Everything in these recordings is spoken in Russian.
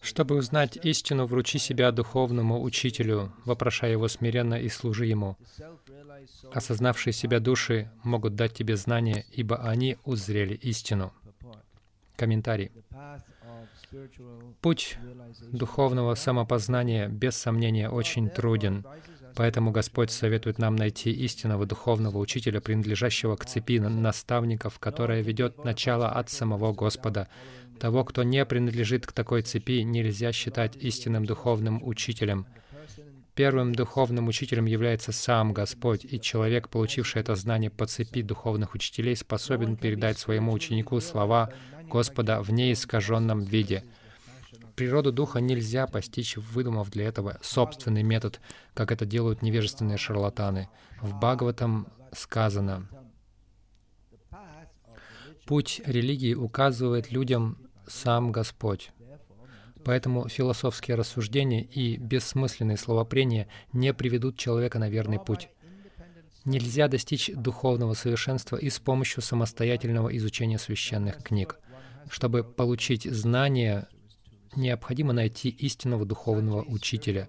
Чтобы узнать истину, вручи себя духовному учителю, вопрошая его смиренно и служи ему. Осознавшие себя души могут дать тебе знания, ибо они узрели истину. Комментарий. Путь духовного самопознания без сомнения очень труден. Поэтому Господь советует нам найти истинного духовного учителя, принадлежащего к цепи наставников, которая ведет начало от самого Господа. Того, кто не принадлежит к такой цепи, нельзя считать истинным духовным учителем. Первым духовным учителем является сам Господь, и человек, получивший это знание по цепи духовных учителей, способен передать своему ученику слова Господа в неискаженном виде — Природу духа нельзя постичь, выдумав для этого собственный метод, как это делают невежественные шарлатаны. В Бхагаватам сказано, «Путь религии указывает людям сам Господь». Поэтому философские рассуждения и бессмысленные словопрения не приведут человека на верный путь. Нельзя достичь духовного совершенства и с помощью самостоятельного изучения священных книг. Чтобы получить знания, необходимо найти истинного духовного учителя.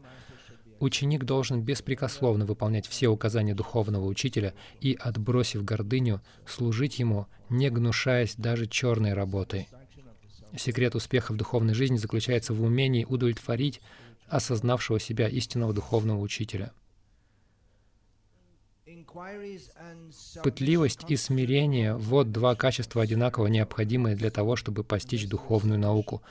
Ученик должен беспрекословно выполнять все указания духовного учителя и, отбросив гордыню, служить ему, не гнушаясь даже черной работой. Секрет успеха в духовной жизни заключается в умении удовлетворить осознавшего себя истинного духовного учителя. Пытливость и смирение — вот два качества одинаково необходимые для того, чтобы постичь духовную науку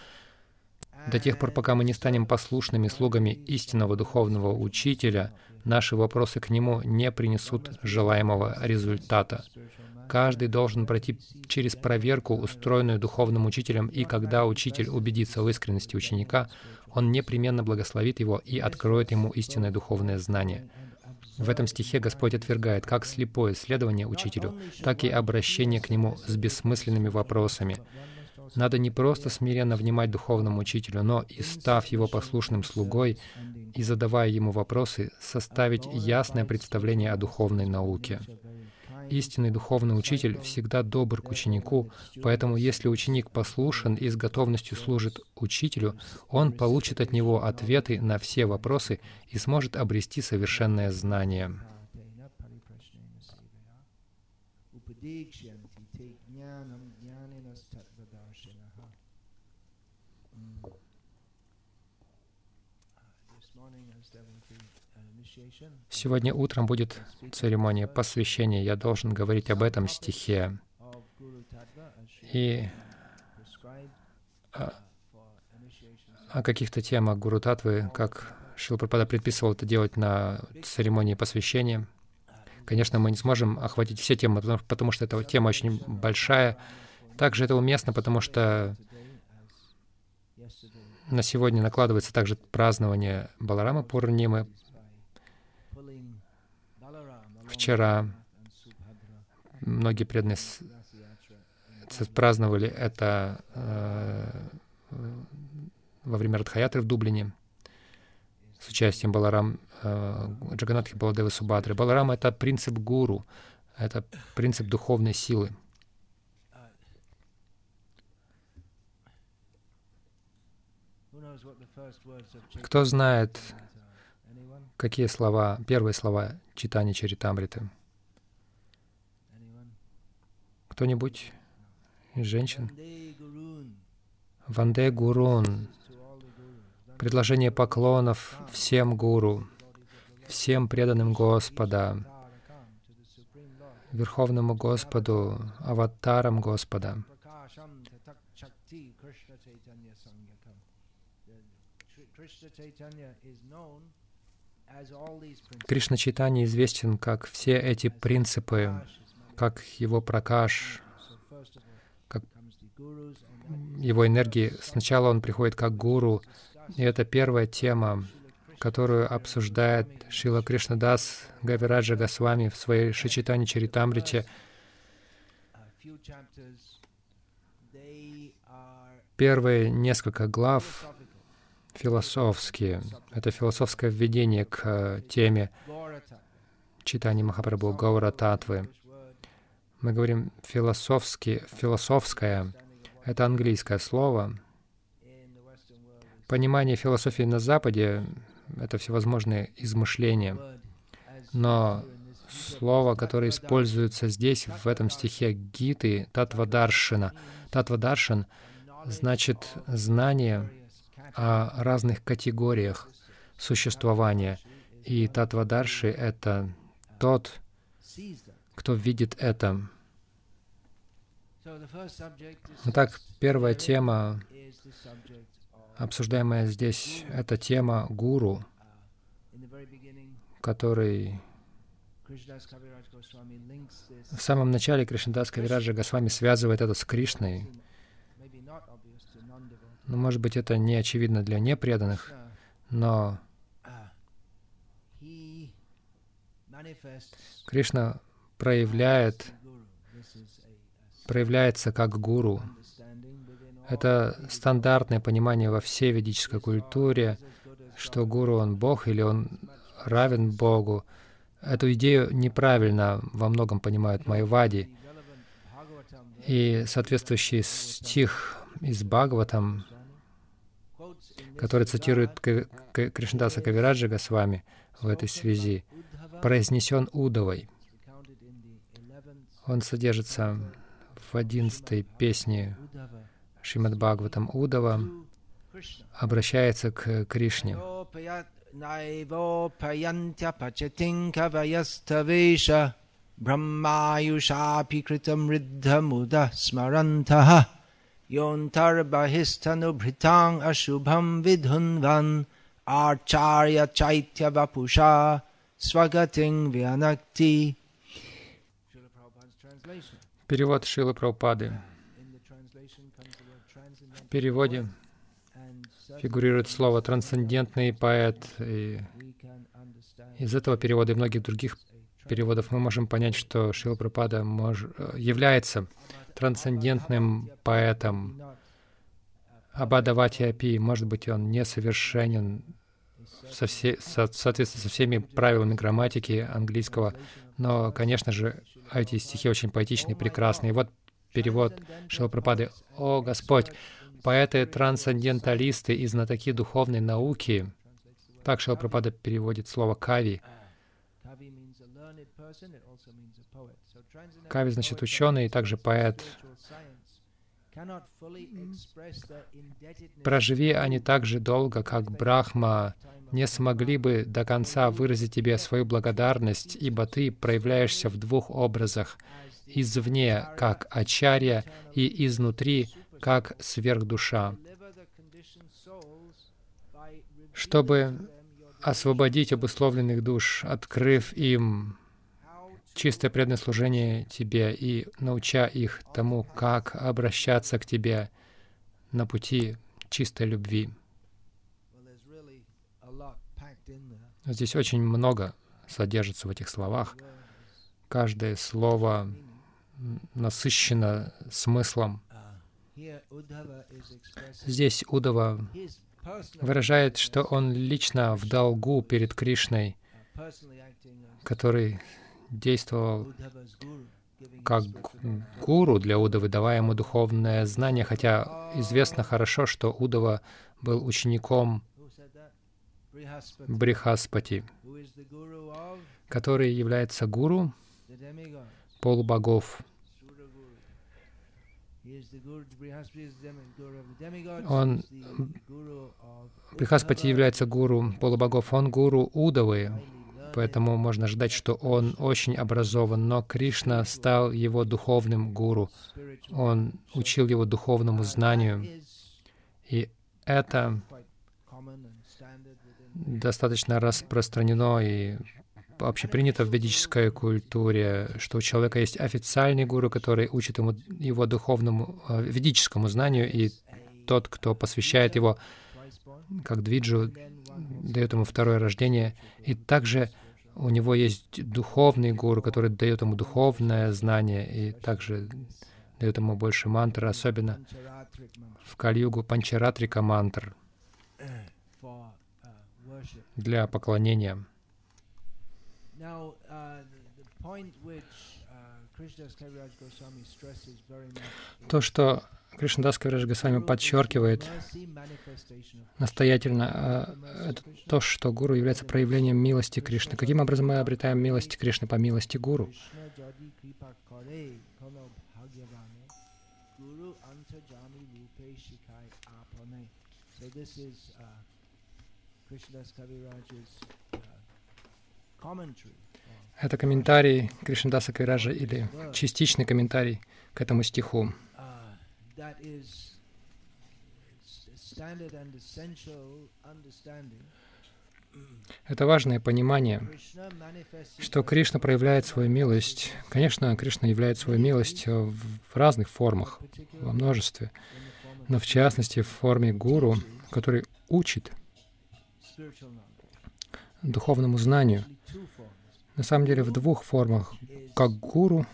до тех пор, пока мы не станем послушными слугами истинного духовного учителя, наши вопросы к нему не принесут желаемого результата. Каждый должен пройти через проверку, устроенную духовным учителем, и когда учитель убедится в искренности ученика, он непременно благословит его и откроет ему истинное духовное знание. В этом стихе Господь отвергает как слепое следование учителю, так и обращение к нему с бессмысленными вопросами. Надо не просто смиренно внимать духовному учителю, но и став его послушным слугой и задавая ему вопросы, составить ясное представление о духовной науке. Истинный духовный учитель всегда добр к ученику, поэтому если ученик послушен и с готовностью служит учителю, он получит от него ответы на все вопросы и сможет обрести совершенное знание. Сегодня утром будет церемония посвящения. Я должен говорить об этом стихе. И о, о каких-то темах Гуру Татвы, как Шилпрапада предписывал это делать на церемонии посвящения. Конечно, мы не сможем охватить все темы, потому, потому что эта тема очень большая. Также это уместно, потому что на сегодня накладывается также празднование Баларама Пурнимы, Вчера многие преданные праздновали это э, во время Радхаятры в Дублине с участием Баларам э, Джаганатхи Баладевы Субадры. Баларам — это принцип гуру, это принцип духовной силы. Кто знает, Какие слова, первые слова читания Чаритамриты? Кто-нибудь из женщин? Ванде Гурун. Предложение поклонов всем гуру, всем преданным Господа, Верховному Господу, аватарам Господа. Krishna Chaitanya is known Кришна Чайтанья известен как все эти принципы, как его пракаш, как его энергии. Сначала он приходит как гуру, и это первая тема, которую обсуждает Шила Кришнадас Гавираджа Госвами в своей Шачитани Чаритамрите. Первые несколько глав философские. Это философское введение к э, теме читания Махапрабху Гаура Татвы. Мы говорим философски, философское. Это английское слово. Понимание философии на Западе — это всевозможные измышления. Но слово, которое используется здесь, в этом стихе Гиты, Татвадаршина. Татвадаршин значит знание о разных категориях существования. И Татвадарши — это тот, кто видит это. Итак, первая тема, обсуждаемая здесь, это тема гуру, который в самом начале Кришнадас Кавираджа Госвами связывает это с Кришной. Ну, может быть, это не очевидно для непреданных, но Кришна проявляет, проявляется как гуру. Это стандартное понимание во всей ведической культуре, что гуру он Бог или он равен Богу. Эту идею неправильно во многом понимают майвади. И соответствующий стих из Бхагаватам, который цитирует Кришнадаса Кавираджа Госвами в этой связи, произнесен Удовой. Он содержится в 11 песне Шримад Бхагаватам Удова, обращается к Кришне. Брахмаюшапи критам риддхамуда смарантаха Йонтарбахистанубритан ашубам видхунван Арчарья чайтья вапуша свагатин вианакти. Перевод Шилы Прабхупады. В переводе фигурирует слово «трансцендентный поэт». И из этого перевода и многих других переводов мы можем понять, что Шила Прабхупада мож... Э, является трансцендентным поэтом. Абадавати Апи, может быть, он несовершенен со все, со, соответственно со всеми правилами грамматики английского. Но, конечно же, эти стихи очень поэтичные, прекрасные. Вот перевод Шилапрапады. «О Господь, поэты-трансценденталисты и знатоки духовной науки». Так Шилапрапада переводит слово «кави». Кави значит ученый и также поэт. Проживи они так же долго, как Брахма. не смогли бы до конца выразить тебе свою благодарность, ибо ты проявляешься в двух образах — извне, как ачарья, и изнутри, как сверхдуша. Чтобы освободить обусловленных душ, открыв им чистое преданное служение Тебе и науча их тому, как обращаться к Тебе на пути чистой любви. Здесь очень много содержится в этих словах. Каждое слово насыщено смыслом. Здесь Удава выражает, что он лично в долгу перед Кришной, который действовал как гуру для Удавы, давая ему духовное знание, хотя известно хорошо, что Удава был учеником Брихаспати, который является гуру полубогов. Он, Брихаспати является гуру полубогов, он гуру Удавы, поэтому можно ждать, что он очень образован, но Кришна стал его духовным гуру. Он учил его духовному знанию, и это достаточно распространено и общепринято в ведической культуре, что у человека есть официальный гуру, который учит ему его духовному э, ведическому знанию, и тот, кто посвящает его как двиджу, дает ему второе рождение. И также у него есть духовный гуру, который дает ему духовное знание, и также дает ему больше мантр, особенно в Кальюгу Панчаратрика мантр — для поклонения. То, что Кришнадас Кавирадж Госвами подчеркивает настоятельно э, это то, что Гуру является проявлением милости Кришны. Каким образом мы обретаем милость Кришны по милости Гуру? Это комментарий Кришнадаса Кавираджа или частичный комментарий к этому стиху. Это важное понимание, что Кришна проявляет свою милость. Конечно, Кришна являет свою милость в разных формах, во множестве, но в частности в форме гуру, который учит духовному знанию. На самом деле в двух формах, как гуру,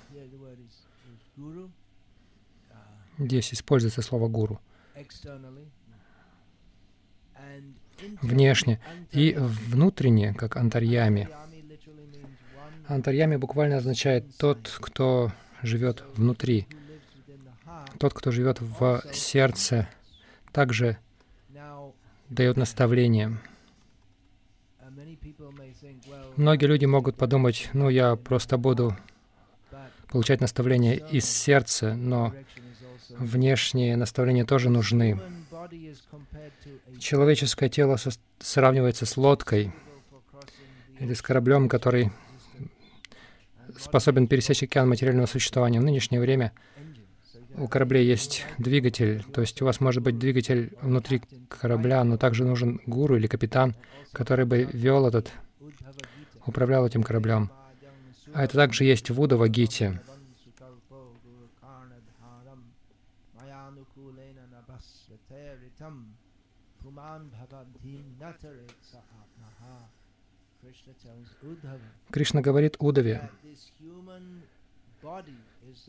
здесь используется слово гуру, внешне и внутренне, как антарьями. Антарьями буквально означает тот, кто живет внутри. Тот, кто живет в сердце, также дает наставление. Многие люди могут подумать, ну, я просто буду получать наставления из сердца, но внешние наставления тоже нужны. Человеческое тело сравнивается с лодкой или с кораблем, который способен пересечь океан материального существования. В нынешнее время у кораблей есть двигатель, то есть у вас может быть двигатель внутри корабля, но также нужен гуру или капитан, который бы вел этот, управлял этим кораблем. А это также есть в Удава Гите. Кришна говорит Удаве,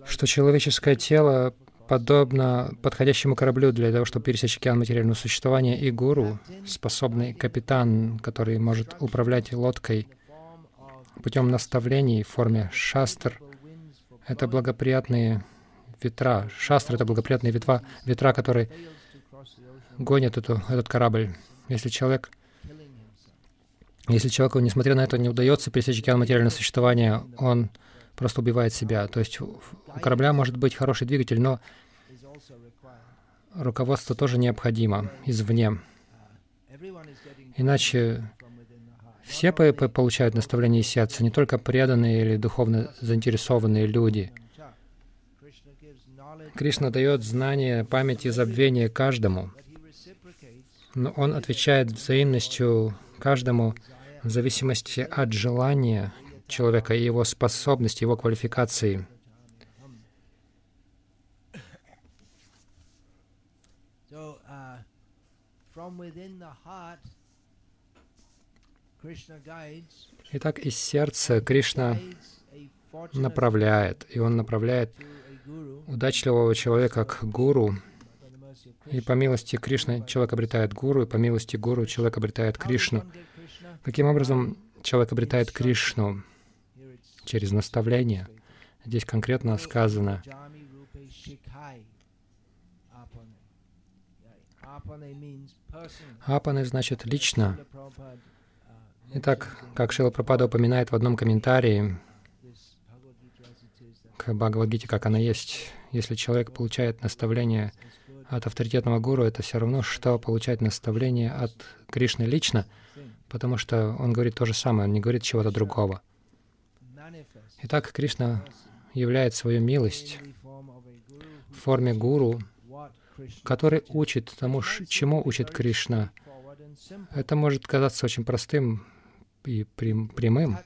что человеческое тело подобно подходящему кораблю для того, чтобы пересечь океан материального существования, и гуру, способный капитан, который может управлять лодкой путем наставлений в форме шастр. Это благоприятные ветра. Шастр — это благоприятные ветра, ветра которые гонят эту, этот корабль. Если человек если человеку, несмотря на это, не удается пересечь океан материального существования, он просто убивает себя. То есть у корабля может быть хороший двигатель, но руководство тоже необходимо извне. Иначе все получают наставление из сердца, не только преданные или духовно заинтересованные люди. Кришна дает знание, память и забвение каждому, но Он отвечает взаимностью каждому в зависимости от желания человека и его способности, его квалификации. Итак, из сердца Кришна направляет, и он направляет удачливого человека к гуру, и по милости Кришны человек обретает гуру, и по милости гуру человек обретает Кришну. Каким образом человек обретает Кришну? через наставление. Здесь конкретно сказано, Апаны значит лично. Итак, как Шила Пропада упоминает в одном комментарии к Бхагавадгите, как она есть, если человек получает наставление от авторитетного гуру, это все равно, что получать наставление от Кришны лично, потому что он говорит то же самое, он не говорит чего-то другого. Итак, Кришна являет свою милость в форме гуру, который учит тому, чему учит Кришна. Это может казаться очень простым и прямым.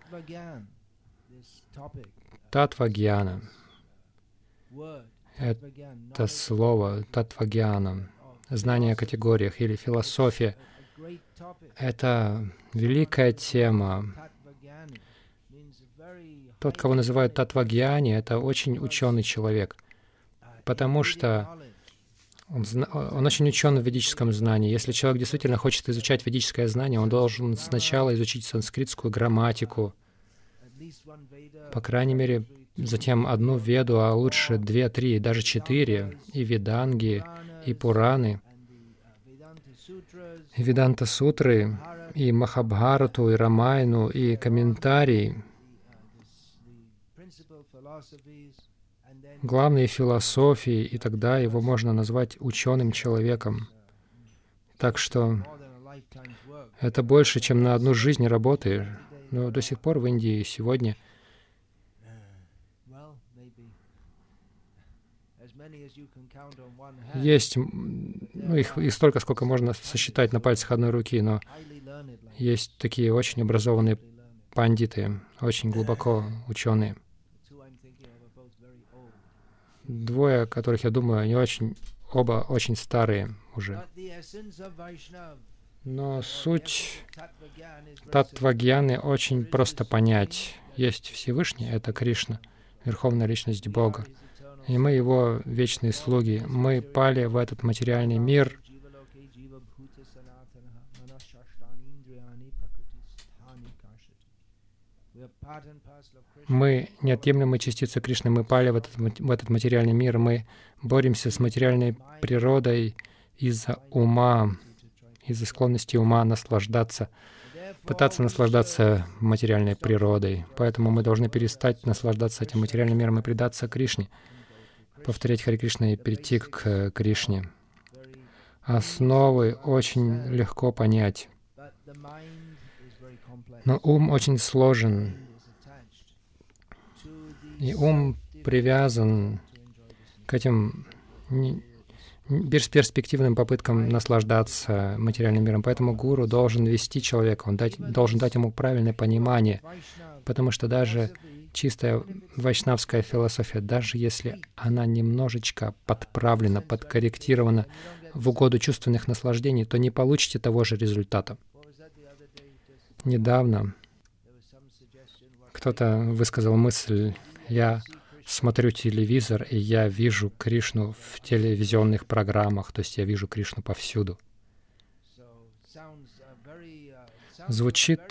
Татвагьяна. Это слово татвагьяна, знание о категориях или философия. Это великая тема, тот, кого называют Татвагьяни, это очень ученый человек, потому что он, он очень учен в ведическом знании. Если человек действительно хочет изучать ведическое знание, он должен сначала изучить санскритскую грамматику, по крайней мере, затем одну веду, а лучше две, три, даже четыре, и веданги, и пураны, и веданта сутры, и Махабхарату, и Рамайну, и комментарии, главные философии, и тогда его можно назвать ученым человеком. Так что это больше, чем на одну жизнь работы. Но до сих пор в Индии сегодня есть, ну, их, их столько, сколько можно сосчитать на пальцах одной руки, но есть такие очень образованные пандиты, очень глубоко ученые. Двое, которых я думаю, они очень, оба очень старые уже. Но суть Татвагьяны очень просто понять. Есть Всевышний, это Кришна, Верховная Личность Бога. И мы Его вечные слуги. Мы пали в этот материальный мир, мы неотъемлемые частицы Кришны, мы пали в этот, в этот материальный мир, мы боремся с материальной природой из-за ума, из-за склонности ума наслаждаться, пытаться наслаждаться материальной природой. Поэтому мы должны перестать наслаждаться этим материальным миром и предаться Кришне, повторять Хари Кришна и перейти к Кришне. Основы очень легко понять. Но ум очень сложен, и ум привязан к этим перспективным попыткам наслаждаться материальным миром. Поэтому гуру должен вести человека, он дать, должен дать ему правильное понимание, потому что даже чистая вайшнавская философия, даже если она немножечко подправлена, подкорректирована в угоду чувственных наслаждений, то не получите того же результата. Недавно кто-то высказал мысль, я смотрю телевизор, и я вижу Кришну в телевизионных программах, то есть я вижу Кришну повсюду. Звучит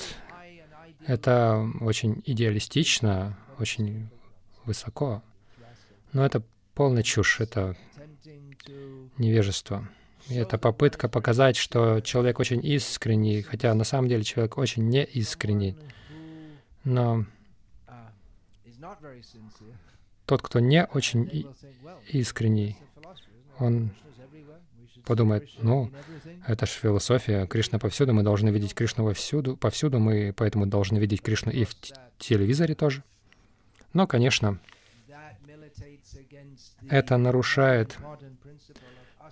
это очень идеалистично, очень высоко, но это полная чушь, это невежество. И это попытка показать, что человек очень искренний, хотя на самом деле человек очень неискренний. Но тот, кто не очень искренний, он подумает, ну, это же философия, Кришна повсюду, мы должны видеть Кришну повсюду, повсюду, мы поэтому должны видеть Кришну и в телевизоре тоже. Но, конечно, это нарушает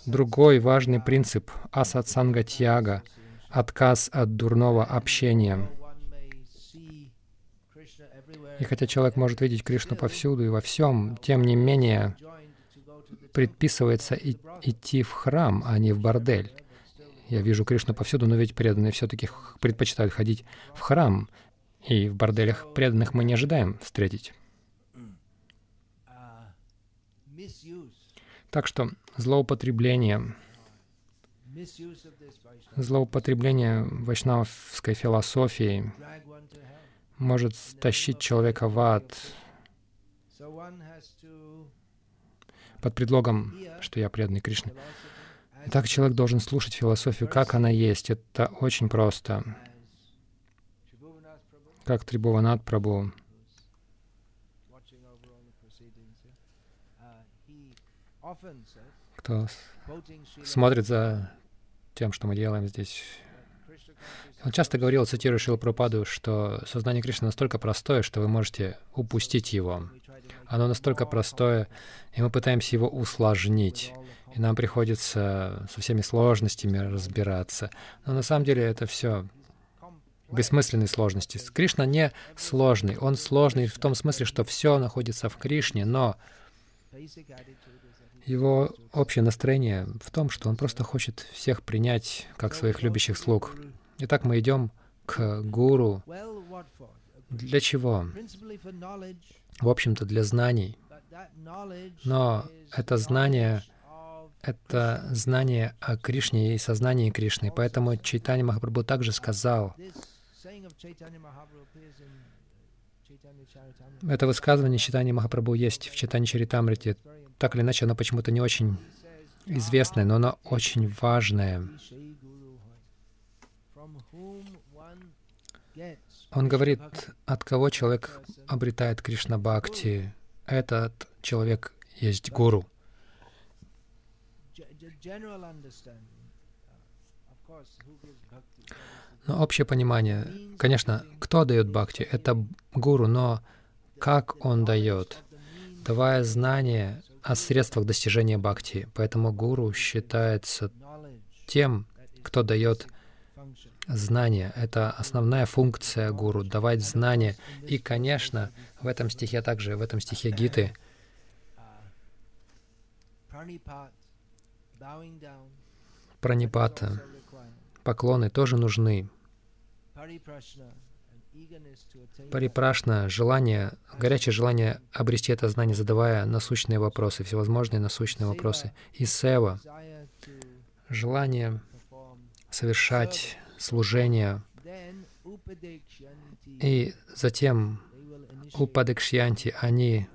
другой важный принцип асатсангатьяга, отказ от дурного общения. И хотя человек может видеть Кришну повсюду и во всем, тем не менее предписывается идти в храм, а не в бордель. Я вижу Кришну повсюду, но ведь преданные все-таки предпочитают ходить в храм, и в борделях преданных мы не ожидаем встретить. Так что злоупотребление, злоупотребление вайшнавской философии может стащить человека в ад под предлогом, что я преданный Кришне. Итак, человек должен слушать философию, как она есть. Это очень просто. Как Трибуванат Прабhu кто смотрит за тем, что мы делаем здесь он часто говорил, цитируя Шил Пропаду, что сознание Кришны настолько простое, что вы можете упустить его. Оно настолько простое, и мы пытаемся его усложнить. И нам приходится со всеми сложностями разбираться. Но на самом деле это все бессмысленные сложности. Кришна не сложный. Он сложный в том смысле, что все находится в Кришне, но его общее настроение в том, что он просто хочет всех принять как своих любящих слуг. Итак, мы идем к гуру. Для чего? В общем-то, для знаний. Но это знание — это знание о Кришне и сознании Кришны. Поэтому Чайтанья Махапрабху также сказал, Это высказывание читания Махапрабху есть в читании Чаритамрити. Так или иначе, оно почему-то не очень известное, но оно очень важное. Он говорит, от кого человек обретает Кришна Бхакти. Этот человек есть гуру. Но общее понимание, конечно, кто дает бхакти? Это гуру, но как он дает? Давая знание о средствах достижения бхакти. Поэтому гуру считается тем, кто дает знание. Это основная функция гуру — давать знание. И, конечно, в этом стихе также, в этом стихе Гиты, пранипата, поклоны тоже нужны. Парипрашна — желание, горячее желание обрести это знание, задавая насущные вопросы, всевозможные насущные вопросы. И сева — желание совершать служение. И затем упадекшьянти, они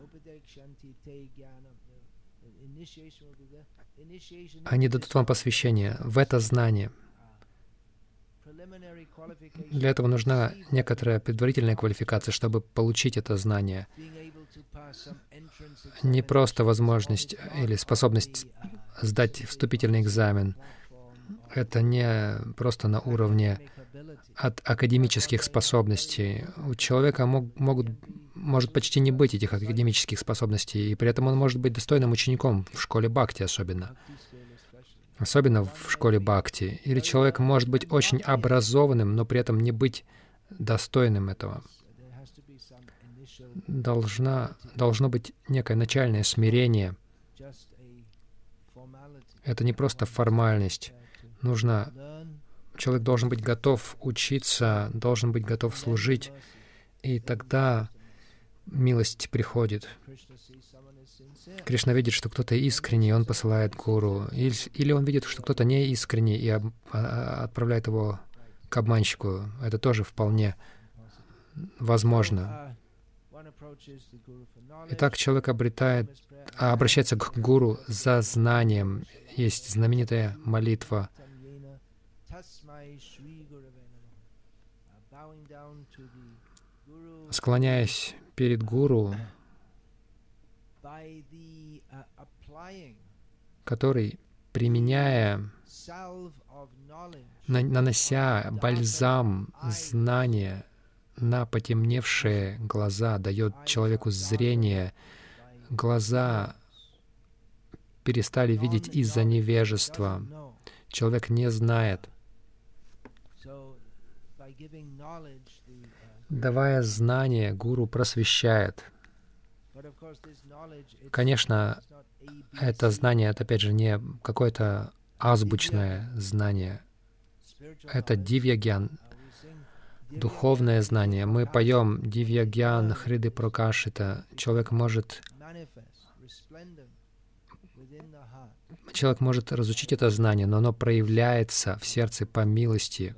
они дадут вам посвящение в это знание. Для этого нужна некоторая предварительная квалификация, чтобы получить это знание. Не просто возможность или способность сдать вступительный экзамен. Это не просто на уровне от академических способностей. У человека мог, могут, может почти не быть этих академических способностей, и при этом он может быть достойным учеником в школе Бхакти особенно особенно в школе Бхакти. Или человек может быть очень образованным, но при этом не быть достойным этого. Должна, должно быть некое начальное смирение. Это не просто формальность. Нужно... Человек должен быть готов учиться, должен быть готов служить, и тогда милость приходит. Кришна видит, что кто-то искренний, он посылает гуру. Или, или он видит, что кто-то не искренний и об, а, отправляет его к обманщику. Это тоже вполне возможно. Итак, человек обретает, а, обращается к гуру за знанием. Есть знаменитая молитва. Склоняясь перед гуру, который, применяя, нанося бальзам знания на потемневшие глаза, дает человеку зрение. Глаза перестали видеть из-за невежества. Человек не знает. Давая знание, гуру просвещает. Конечно, это знание, это опять же не какое-то азбучное знание. Это дивьягьян, духовное знание. Мы поем дивьягьян, хриды прокашита. Человек может человек может разучить это знание, но оно проявляется в сердце по милости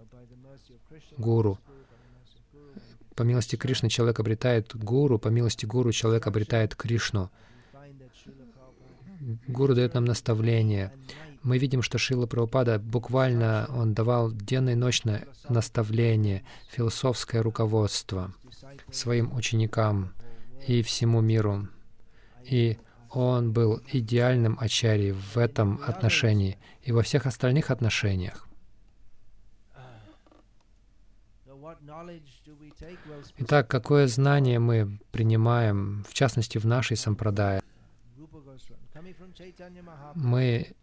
гуру. По милости Кришны человек обретает гуру, по милости гуру человек обретает Кришну. Гуру дает нам наставление. Мы видим, что Шила Прабхупада буквально он давал денно и ночно наставление, философское руководство своим ученикам и всему миру. И он был идеальным ачарьей в этом отношении и во всех остальных отношениях. Итак, какое знание мы принимаем, в частности, в нашей сампрадае? Мы,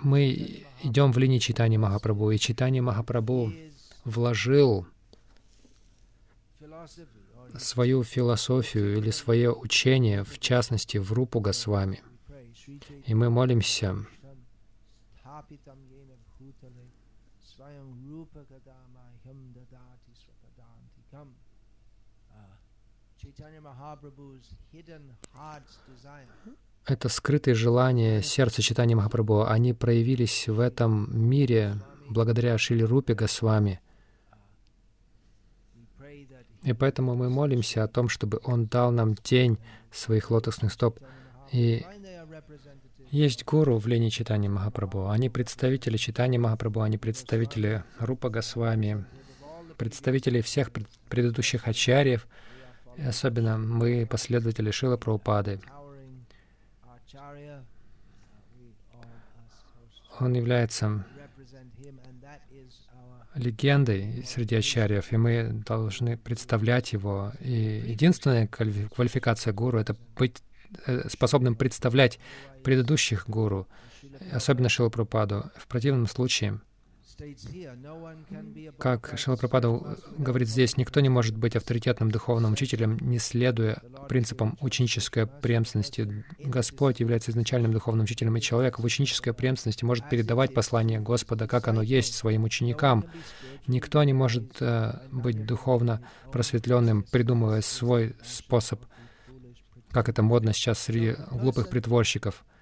мы идем в линии читания Махапрабху, и читание Махапрабху вложил свою философию или свое учение, в частности, в Рупу Госвами. И мы молимся это скрытые желания сердца Читания Махапрабху. Они проявились в этом мире благодаря Шили Рупе Госвами. И поэтому мы молимся о том, чтобы Он дал нам тень своих лотосных стоп. И есть гуру в линии читания Махапрабху. Они представители читания Махапрабху, они представители Рупа Госвами, представители всех предыдущих ачарьев, и особенно мы, последователи Шила Прабхупады. Он является легендой среди ачарьев, и мы должны представлять его. И единственная квалификация гуру — это быть способным представлять предыдущих гуру, особенно Шилапрападу. В противном случае — как Шилапрапада говорит здесь, никто не может быть авторитетным духовным учителем, не следуя принципам ученической преемственности. Господь является изначальным духовным учителем, и человек в ученической преемственности может передавать послание Господа, как оно есть, своим ученикам. Никто не может э, быть духовно просветленным, придумывая свой способ, как это модно сейчас среди глупых притворщиков —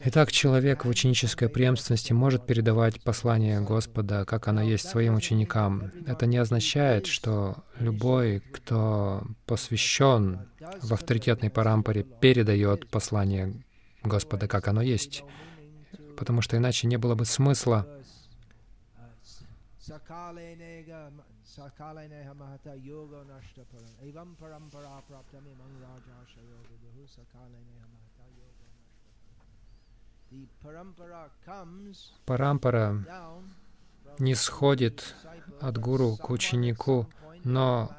Итак, человек в ученической преемственности может передавать послание Господа, как оно есть своим ученикам. Это не означает, что любой, кто посвящен в авторитетной парампоре, передает послание Господа, как оно есть, потому что иначе не было бы смысла sakaleneha mahata yoga nashta param evam parampara praptam imam raja shayoga duhu sakaleneha mahata yoga Парампара не сходит от гуру к ученику, но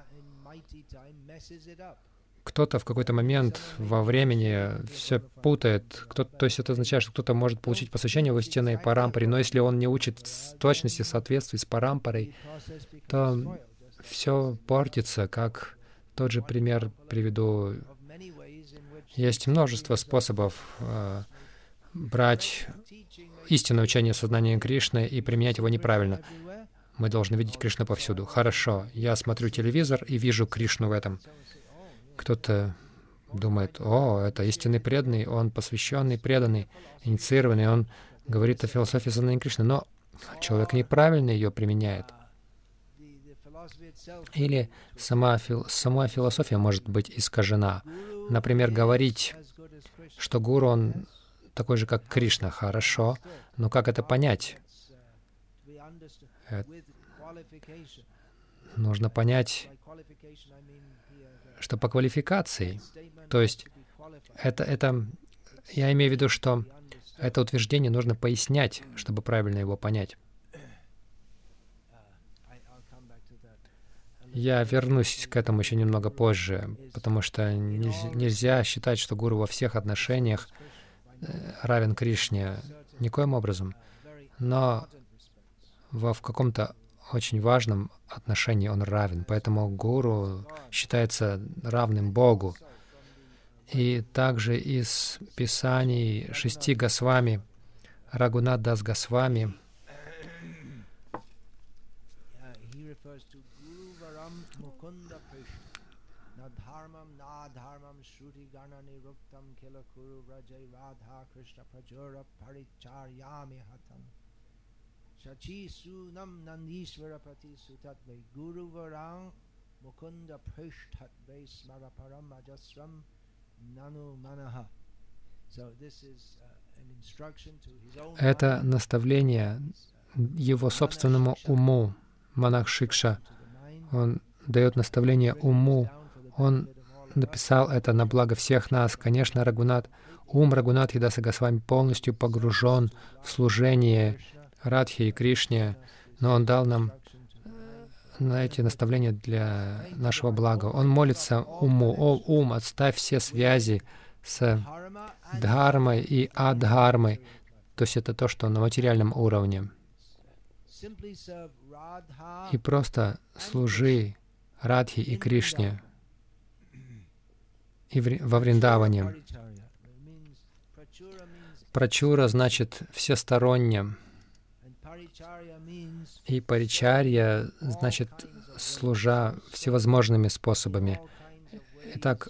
кто-то в какой-то момент во времени все путает. Кто то есть это означает, что кто-то может получить посвящение в истинной парампаре, но если он не учит в точности в соответствии с парампарой, то все портится, как тот же пример приведу. Есть множество способов э, брать истинное учение сознания Кришны и применять его неправильно. Мы должны видеть Кришну повсюду. Хорошо, я смотрю телевизор и вижу Кришну в этом. Кто-то думает, о, это истинный преданный, он посвященный, преданный, инициированный, он говорит о философии сознания Кришны, но человек неправильно ее применяет. Или сама, фил, сама философия может быть искажена. Например, говорить, что гуру, он такой же, как Кришна, хорошо, но как это понять? Это нужно понять, что по квалификации, то есть это, это, я имею в виду, что это утверждение нужно пояснять, чтобы правильно его понять. Я вернусь к этому еще немного позже, потому что нельзя считать, что гуру во всех отношениях равен Кришне никоим образом, но во в каком-то очень важном отношении он равен. Поэтому гуру считается равным Богу. И также из писаний шести Госвами, Рагунат Дас Госвами, Krishna Prajora Paricharyami Hatam Shachi Sunam Nandishvara Pati Sutatve Guru Varang Mukunda Prishthatve Smaraparam Majasram Nanu Manaha Это наставление его собственному уму. Монах Шикша, он дает наставление уму. Он написал это на благо всех нас. Конечно, Рагунат Ум Рагунат Хидаса Госвами полностью погружен в служение Радхи и Кришне, но он дал нам на эти наставления для нашего блага. Он молится уму. О, ум, отставь все связи с дхармой и адхармой. То есть это то, что на материальном уровне. И просто служи Радхи и Кришне и во Вриндаване. Прачура значит всесторонне. И паричарья значит служа всевозможными способами. Итак,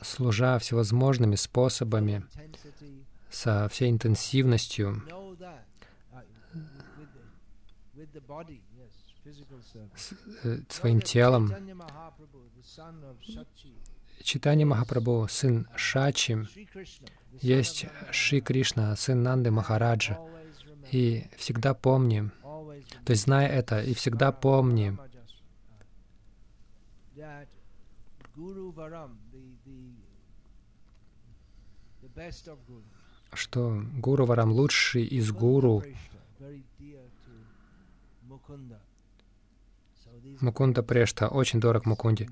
служа всевозможными способами, со всей интенсивностью, э, своим телом. Читание Махапрабху, сын Шачи, есть Шри Кришна, сын Нанды Махараджа. И всегда помни, то есть зная это, и всегда помни, что Гуру Варам лучший из гуру. Мукунда Прешта очень дорог Мукунде.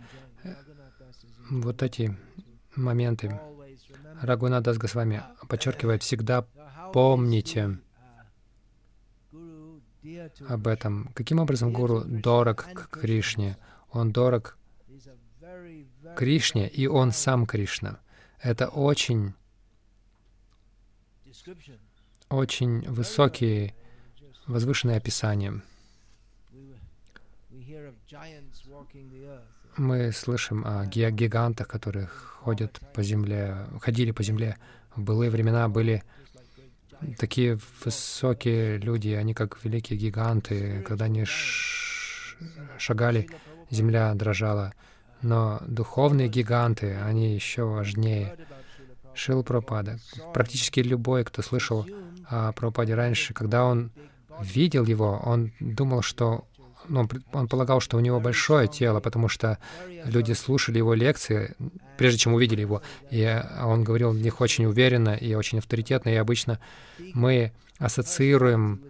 Вот эти моменты Рагунадас Госвами подчеркивает, всегда помните об этом. Каким образом Гуру дорог к Кришне? Он дорог Кришне, и он сам Кришна. Это очень, очень высокие, возвышенные описания. Мы слышим о гигантах, которые ходят по земле, ходили по земле. В былые времена были такие высокие люди, они как великие гиганты. Когда они шагали, земля дрожала. Но духовные гиганты, они еще важнее. Шил Пропада. Практически любой, кто слышал о Пропаде раньше, когда он видел его, он думал, что ну, он полагал, что у него большое тело, потому что люди слушали его лекции, прежде чем увидели его, и он говорил в них очень уверенно и очень авторитетно, и обычно мы ассоциируем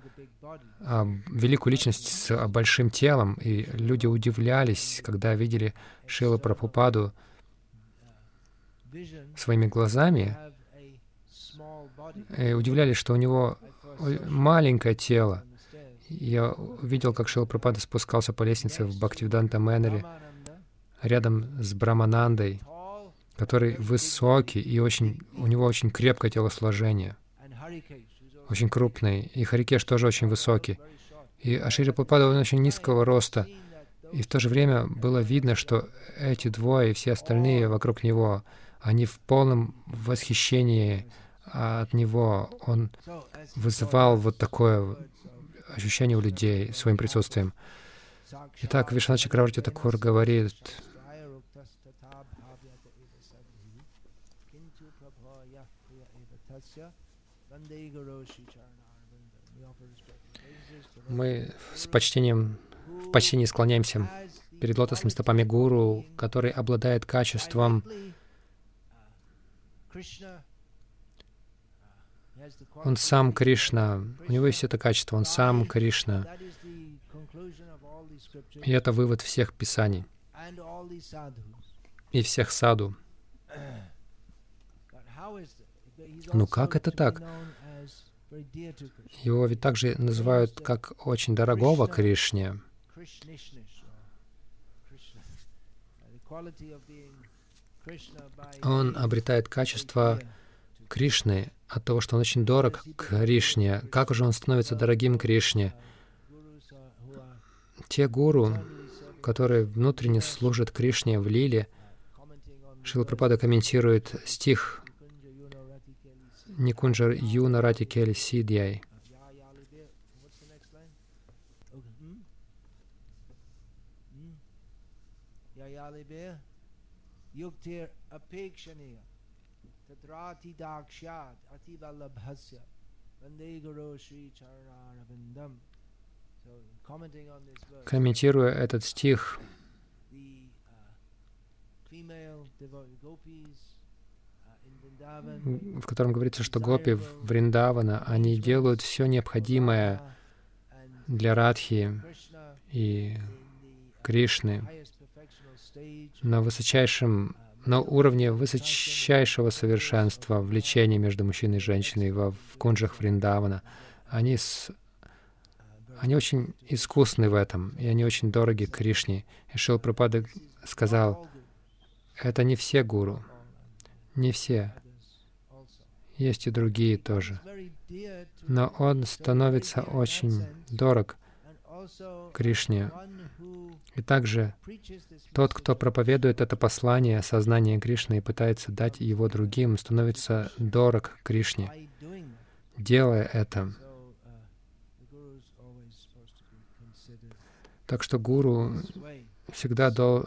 а, великую личность с а, большим телом, и люди удивлялись, когда видели Шилу Прабхупаду своими глазами, и удивлялись, что у него маленькое тело, я видел, как Шил Пропада спускался по лестнице в Бхактивиданта Мэннере рядом с Браманандой, который высокий и очень, у него очень крепкое телосложение, очень крупный. И Харикеш тоже очень высокий. И Ашири Прабхупада, он очень низкого роста. И в то же время было видно, что эти двое и все остальные вокруг него, они в полном восхищении от него. Он вызывал вот такое ощущение у людей своим присутствием. Итак, Вишна Чакраварти Такур говорит, мы с почтением, в почтении склоняемся перед лотосными стопами Гуру, который обладает качеством он сам Кришна. У него есть это качество. Он сам Кришна. И это вывод всех писаний и всех саду. Ну как это так? Его ведь также называют как очень дорогого Кришне. Он обретает качество Кришны от того, что он очень дорог Кришне. Как же он становится дорогим Кришне? Те гуру, которые внутренне служат Кришне в лиле, Шила Прабхада комментирует стих Никунджар Юна Рати Кель Сидьяй. Юктир Апекшания Ativallabhasya Vande Guru Sri Charanarabindam Комментируя этот стих, в котором говорится, что гопи Вриндавана, они делают все необходимое для Радхи и Кришны на высочайшем на уровне высочайшего совершенства влечения между мужчиной и женщиной в, в кунджах Вриндавана. Они, с, они очень искусны в этом, и они очень дороги Кришне. И Шил Прабхада сказал, это не все гуру, не все. Есть и другие тоже. Но он становится очень дорог Кришне. И также тот, кто проповедует это послание, сознание Кришны, и пытается дать его другим, становится дорог Кришне. Делая это, Так что гуру всегда до,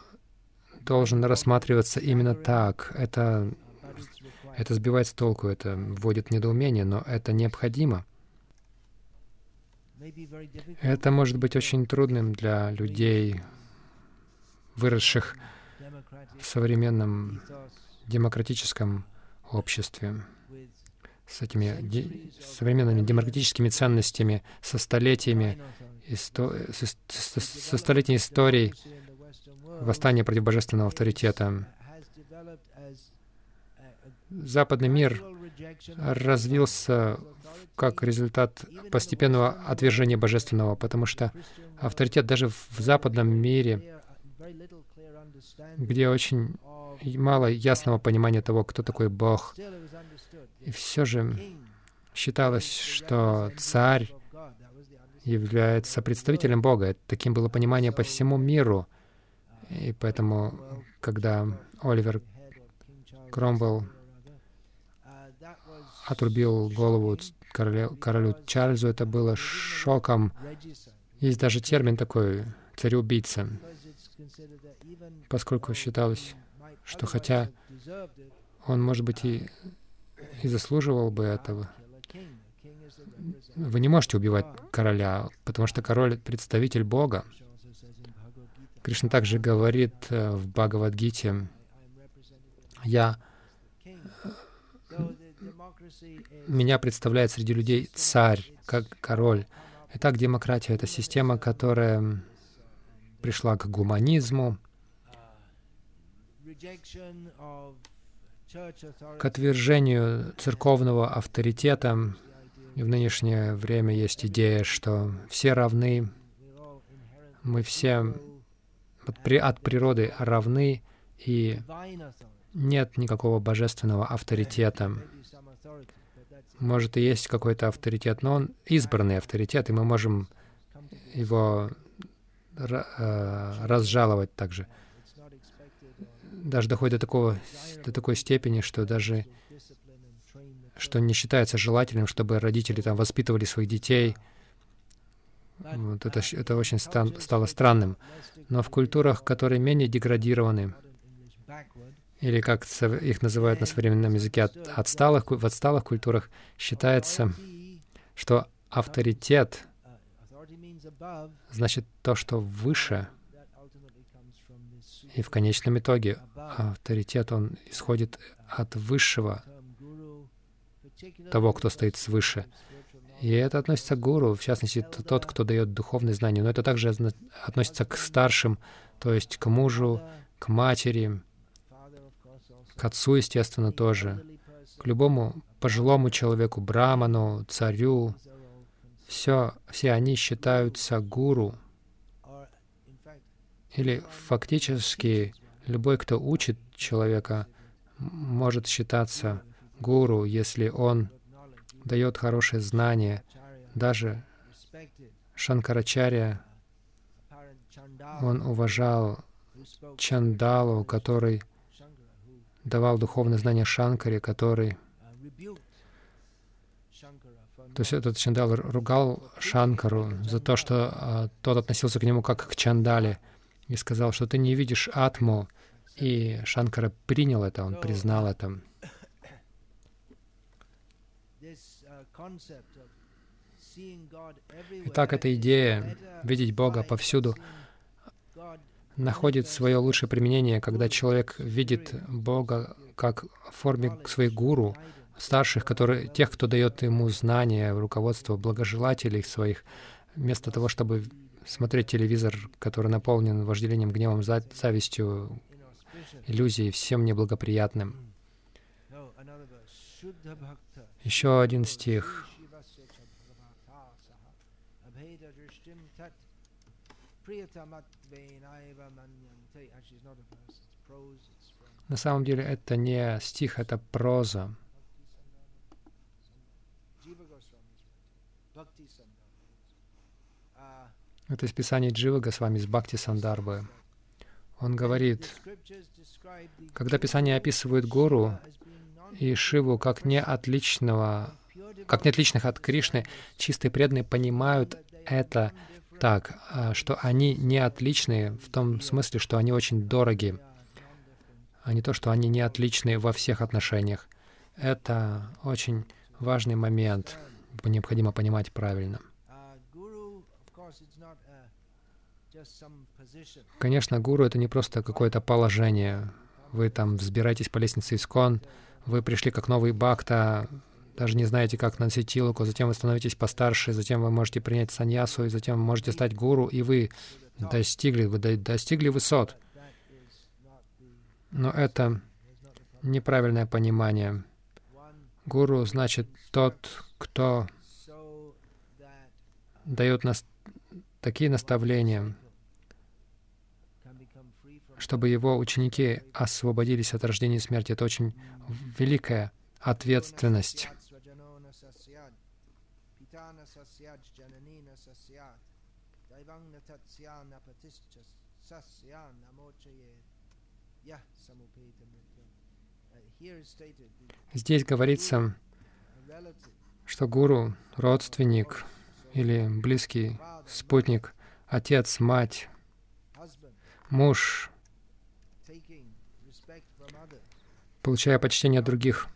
должен рассматриваться именно так. Это, это сбивает с толку, это вводит в недоумение, но это необходимо. Это может быть очень трудным для людей, выросших в современном демократическом обществе с этими де- современными демократическими ценностями, со столетиями, исто- со, со, столетней историей восстания против божественного авторитета. Западный мир развился как результат постепенного отвержения божественного, потому что авторитет даже в западном мире, где очень мало ясного понимания того, кто такой Бог, и все же считалось, что царь является представителем Бога. Таким было понимание по всему миру. И поэтому, когда Оливер Кромвелл отрубил голову королю, королю Чарльзу, это было шоком. Есть даже термин такой «цареубийца», поскольку считалось, что хотя он, может быть, и, и заслуживал бы этого, вы не можете убивать короля, потому что король — представитель Бога. Кришна также говорит э, в Бхагавадгите, «Я меня представляет среди людей царь, как король. Итак, демократия — это система, которая пришла к гуманизму, к отвержению церковного авторитета. И в нынешнее время есть идея, что все равны, мы все от, при, от природы равны, и нет никакого божественного авторитета. Может, и есть какой-то авторитет, но он избранный авторитет, и мы можем его э, разжаловать также. Даже доходит до, такого, до такой степени, что даже что не считается желательным, чтобы родители там воспитывали своих детей. Вот это, это очень стан, стало странным. Но в культурах, которые менее деградированы, или как их называют на современном языке, от, отсталых, в отсталых культурах считается, что авторитет значит то, что выше. И в конечном итоге авторитет, он исходит от высшего, того, кто стоит свыше. И это относится к гуру, в частности, тот, кто дает духовные знания. Но это также относится к старшим, то есть к мужу, к матери, к отцу, естественно, тоже, к любому пожилому человеку, браману, царю. Все, все они считаются гуру. Или фактически любой, кто учит человека, может считаться гуру, если он дает хорошее знание. Даже Шанкарачаря, он уважал Чандалу, который давал духовное знание Шанкаре, который... То есть этот Чандал ругал Шанкару за то, что а, тот относился к нему как к Чандале и сказал, что ты не видишь Атму. И Шанкара принял это, он признал это. Итак, эта идея видеть Бога повсюду находит свое лучшее применение, когда человек видит Бога как в форме своих гуру, старших, которые, тех, кто дает ему знания, руководство, благожелателей своих, вместо того, чтобы смотреть телевизор, который наполнен вожделением, гневом, завистью, иллюзией, всем неблагоприятным. Еще один стих. На самом деле это не стих, это проза. Это из Писания Джива Госвами из Бхакти Сандарбы. Он говорит, когда Писание описывает Гуру и Шиву как не отличного, как не отличных от Кришны, чистые преданные понимают это так, а, что они не отличные в том смысле, что они очень дороги, а не то, что они не отличные во всех отношениях. Это очень важный момент, необходимо понимать правильно. Конечно, гуру — это не просто какое-то положение. Вы там взбираетесь по лестнице искон, вы пришли как новый бхакта, даже не знаете, как носить тилуку, затем вы становитесь постарше, затем вы можете принять саньясу, и затем вы можете стать гуру, и вы достигли, вы достигли высот. Но это неправильное понимание. Гуру значит тот, кто дает нас такие наставления, чтобы его ученики освободились от рождения и смерти. Это очень великая ответственность. Здесь говорится, что гуру, родственник или близкий спутник, отец, мать, муж, получая почтение других, а,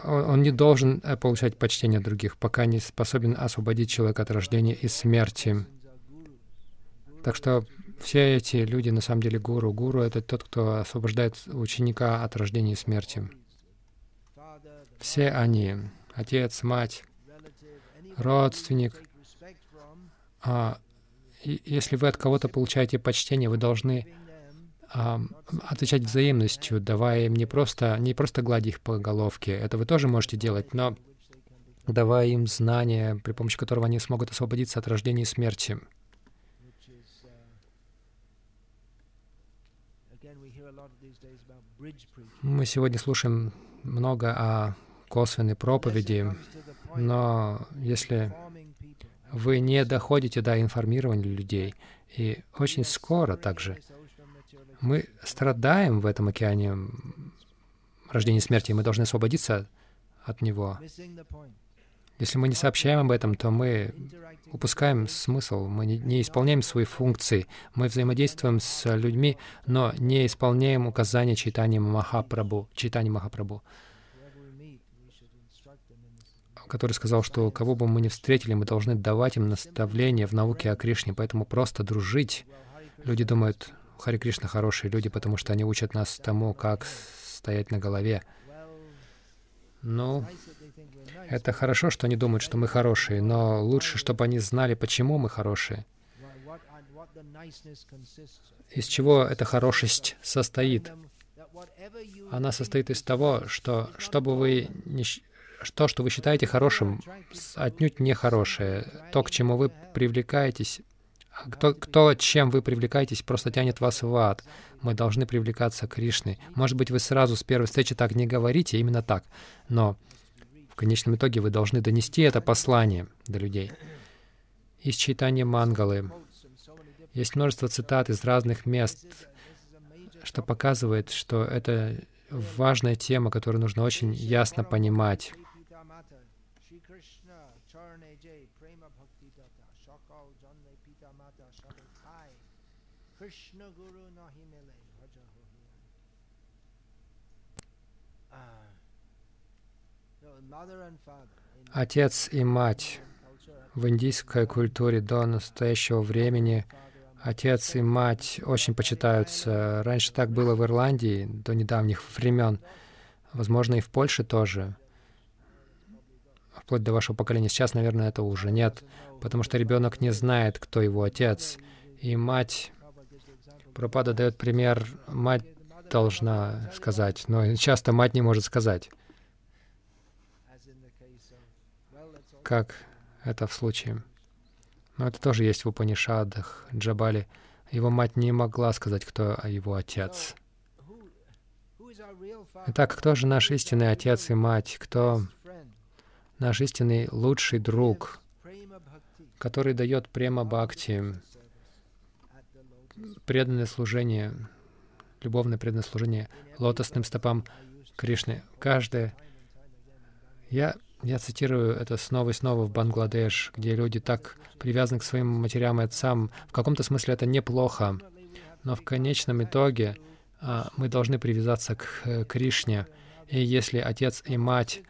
он не должен э, получать почтение других, пока не способен освободить человека от рождения и смерти. Так что все эти люди на самом деле гуру. Гуру — это тот, кто освобождает ученика от рождения и смерти. Все они, отец, мать, родственник. А, и если вы от кого-то получаете почтение, вы должны а, отвечать взаимностью, давая им не просто, не просто гладить их по головке, это вы тоже можете делать, но давая им знания, при помощи которого они смогут освободиться от рождения и смерти. Мы сегодня слушаем много о косвенной проповеди, но если вы не доходите до информирования людей, и очень скоро также мы страдаем в этом океане рождения и смерти, и мы должны освободиться от него. Если мы не сообщаем об этом, то мы упускаем смысл, мы не, исполняем свои функции, мы взаимодействуем с людьми, но не исполняем указания читания Махапрабху, читания Махапрабху, который сказал, что кого бы мы ни встретили, мы должны давать им наставления в науке о Кришне, поэтому просто дружить. Люди думают, Хари Кришна хорошие люди, потому что они учат нас тому, как стоять на голове. Ну, это хорошо, что они думают, что мы хорошие, но лучше, чтобы они знали, почему мы хорошие. Из чего эта хорошесть состоит? Она состоит из того, что чтобы вы не, то, что вы считаете хорошим, отнюдь не хорошее. То, к чему вы привлекаетесь, кто, кто, чем вы привлекаетесь, просто тянет вас в ад. Мы должны привлекаться к Кришне. Может быть, вы сразу с первой встречи так не говорите, именно так. Но в конечном итоге вы должны донести это послание до людей. Из читания Мангалы есть множество цитат из разных мест, что показывает, что это важная тема, которую нужно очень ясно понимать. Отец и мать в индийской культуре до настоящего времени отец и мать очень почитаются. Раньше так было в Ирландии до недавних времен. Возможно, и в Польше тоже. Вплоть до вашего поколения. Сейчас, наверное, это уже нет, потому что ребенок не знает, кто его отец. И мать, Пропада дает пример, мать должна сказать, но часто мать не может сказать. как это в случае. Но это тоже есть в Упанишадах, Джабали. Его мать не могла сказать, кто его отец. Итак, кто же наш истинный отец и мать? Кто наш истинный лучший друг, который дает према бхакти, преданное служение, любовное преданное служение лотосным стопам Кришны? Каждое... Я Я цитирую это снова и снова в Бангладеш, где люди так привязаны к своим матерям и отцам. В каком-то смысле это неплохо, но в конечном итоге а, мы должны привязаться к э, Кришне. И если отец и мать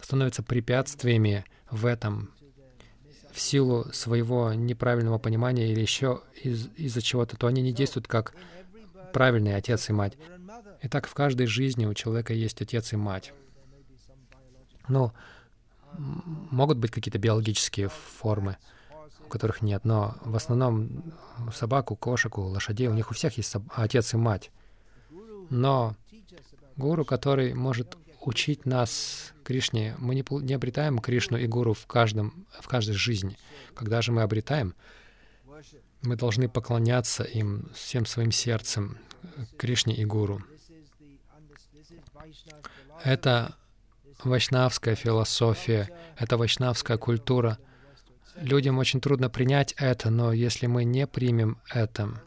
становятся препятствиями в этом, в силу своего неправильного понимания или еще из- из-за чего-то, то они не действуют как правильный отец и мать. Итак, в каждой жизни у человека есть отец и мать. Ну, могут быть какие-то биологические формы, у которых нет, но в основном у собак, у кошек, у лошадей, у них у всех есть отец и мать. Но гуру, который может учить нас Кришне, мы не, не обретаем Кришну и гуру в, каждом, в каждой жизни. Когда же мы обретаем, мы должны поклоняться им всем своим сердцем, Кришне и гуру. Это вайшнавская философия, это вайшнавская культура. Людям очень трудно принять это, но если мы не примем это,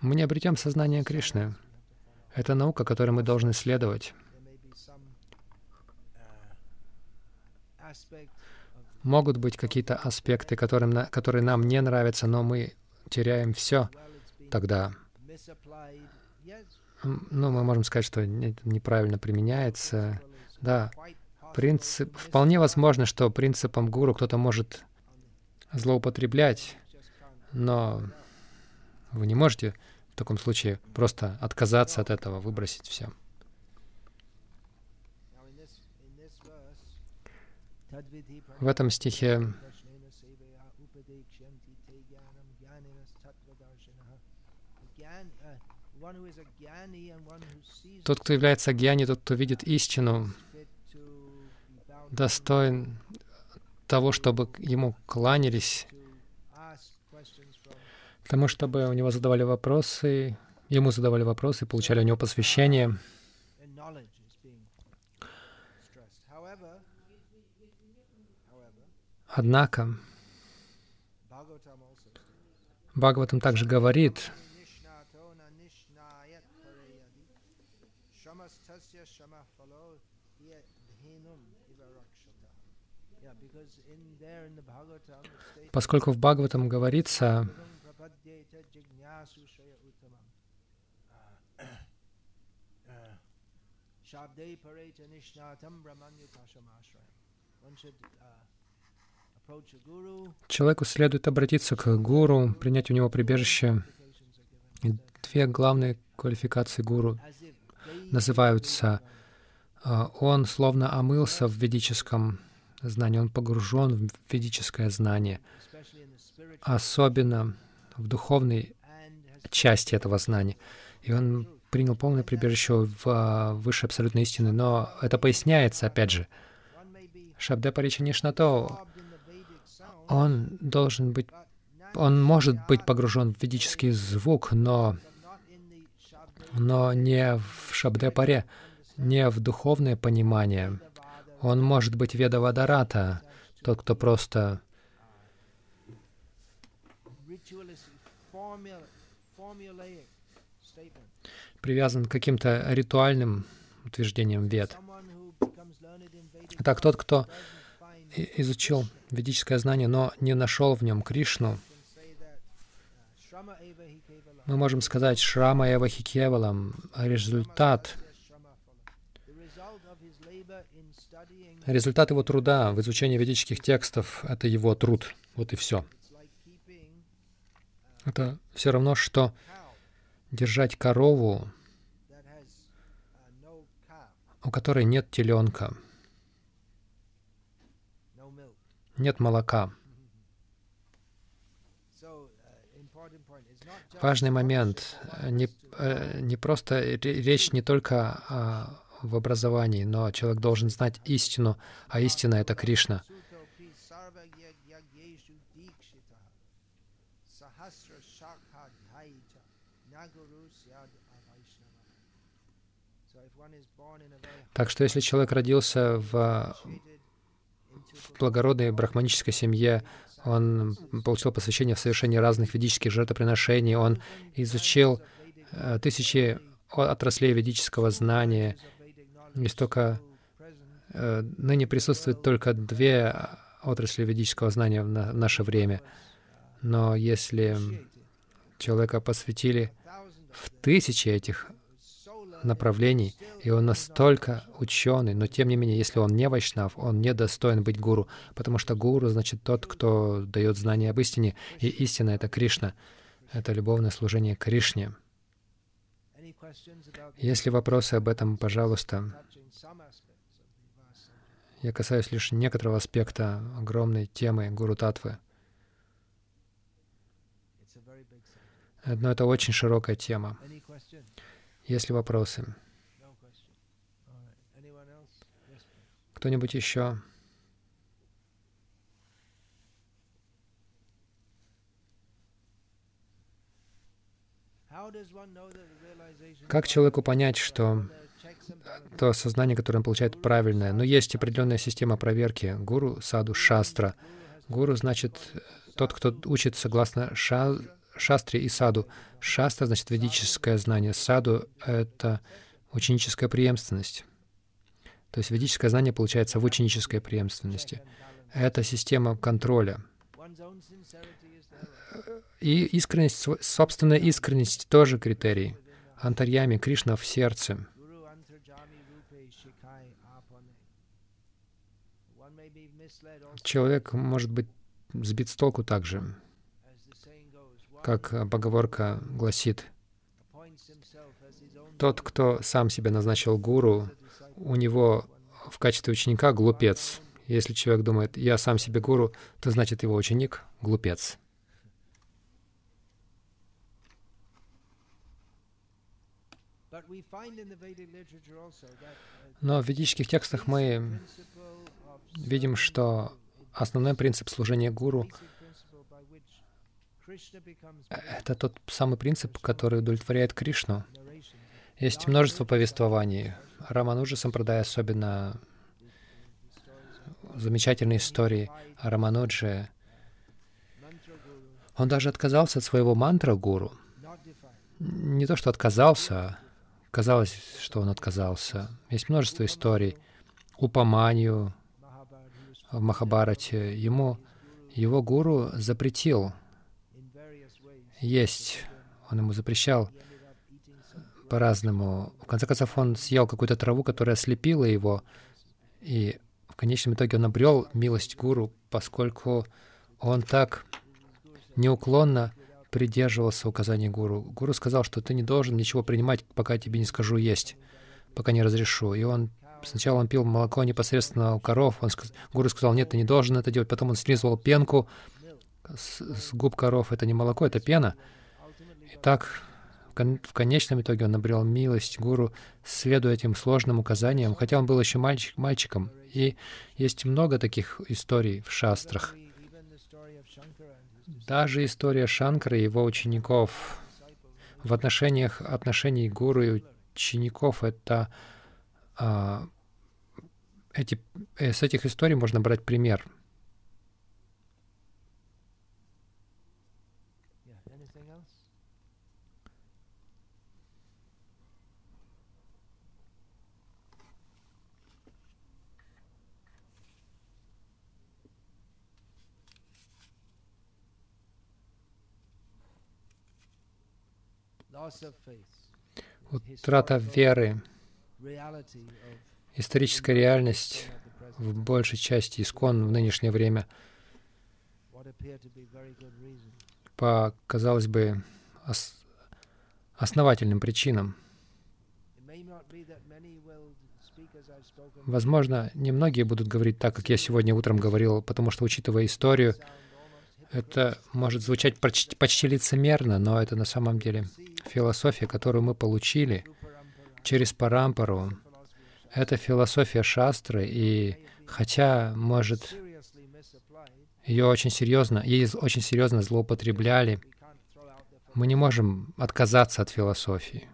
мы не обретем сознание Кришны. Это наука, которой мы должны следовать. Могут быть какие-то аспекты, которым, которые нам не нравятся, но мы теряем все тогда. Ну, мы можем сказать, что неправильно применяется. Да, принцип... Вполне возможно, что принципом гуру кто-то может злоупотреблять, но вы не можете в таком случае просто отказаться от этого, выбросить все. В этом стихе тот, кто является гьяни, тот, кто видит истину, достоин того, чтобы ему кланялись, к тому, чтобы у него задавали вопросы, ему задавали вопросы, получали у него посвящение. Однако, Бхагаватам также говорит, поскольку в Бхагаватам говорится, Человеку следует обратиться к гуру, принять у него прибежище. И две главные квалификации гуру называются а, «он словно омылся в ведическом знании, он погружен в ведическое знание, особенно в духовной части этого знания. И он принял полное прибежище в а, высшей абсолютной истины. Но это поясняется, опять же. Шабде Паричанишнато, он должен быть, он может быть погружен в ведический звук, но, но не в Шабде Паре, не в духовное понимание. Он может быть Веда Вадарата, тот, кто просто привязан к каким-то ритуальным утверждениям вед. Так, тот, кто изучил ведическое знание, но не нашел в нем Кришну, мы можем сказать Шрама Эва Хикевалам, результат, результат его труда в изучении ведических текстов — это его труд. Вот и все. Это все равно, что держать корову, у которой нет теленка, нет молока. Важный момент. Не, э, не просто речь не только о, в образовании, но человек должен знать истину, а истина — это Кришна. Так что если человек родился в, в благородной брахманической семье, он получил посвящение в совершении разных ведических жертвоприношений, он изучил э, тысячи отраслей ведического знания, есть только Э, ныне присутствует только две отрасли ведического знания в наше время. Но если человека посвятили в тысячи этих направлений, и он настолько ученый, но тем не менее, если он не вайшнав, он не достоин быть гуру, потому что гуру значит тот, кто дает знание об истине, и истина — это Кришна, это любовное служение Кришне. Если вопросы об этом, пожалуйста. Я касаюсь лишь некоторого аспекта огромной темы Гуру Татвы. Но это очень широкая тема. Есть ли вопросы? Кто-нибудь еще? Как человеку понять, что то сознание, которое он получает, правильное? Но есть определенная система проверки. Гуру, саду, шастра. Гуру значит тот, кто учит согласно ша шастре и саду. Шастра значит ведическое знание. Саду — это ученическая преемственность. То есть ведическое знание получается в ученической преемственности. Это система контроля. И искренность, собственная искренность тоже критерий. Антарьями, Кришна в сердце. Человек может быть сбит с толку также как поговорка гласит, тот, кто сам себя назначил гуру, у него в качестве ученика глупец. Если человек думает, я сам себе гуру, то значит его ученик — глупец. Но в ведических текстах мы видим, что основной принцип служения гуру это тот самый принцип, который удовлетворяет Кришну. Есть множество повествований. Рамануджа Сампрадай особенно замечательные истории о Раманудже. Он даже отказался от своего мантра-гуру. Не то, что отказался, казалось, что он отказался. Есть множество историй. Упаманию в Махабарате. Ему его гуру запретил есть. Он ему запрещал по-разному. В конце концов, он съел какую-то траву, которая ослепила его, и в конечном итоге он обрел милость гуру, поскольку он так неуклонно придерживался указаний гуру. Гуру сказал, что ты не должен ничего принимать, пока я тебе не скажу есть, пока не разрешу. И он сначала он пил молоко непосредственно у коров. Он, гуру сказал, нет, ты не должен это делать. Потом он слизывал пенку, с, с губ коров это не молоко, это пена. И так в конечном итоге он обрел милость гуру, следуя этим сложным указаниям, хотя он был еще мальчик, мальчиком. И есть много таких историй в шастрах. Даже история Шанкара и его учеников в отношениях отношений гуру и учеников это а, эти, э, с этих историй можно брать пример. Утрата веры, историческая реальность в большей части искон в нынешнее время. По, казалось бы, ос основательным причинам. Возможно, немногие будут говорить так, как я сегодня утром говорил, потому что, учитывая историю, это может звучать почти, почти лицемерно, но это на самом деле философия, которую мы получили через Парампару. Это философия шастры, и хотя, может, ее очень серьезно, ей очень серьезно злоупотребляли, мы не можем отказаться от философии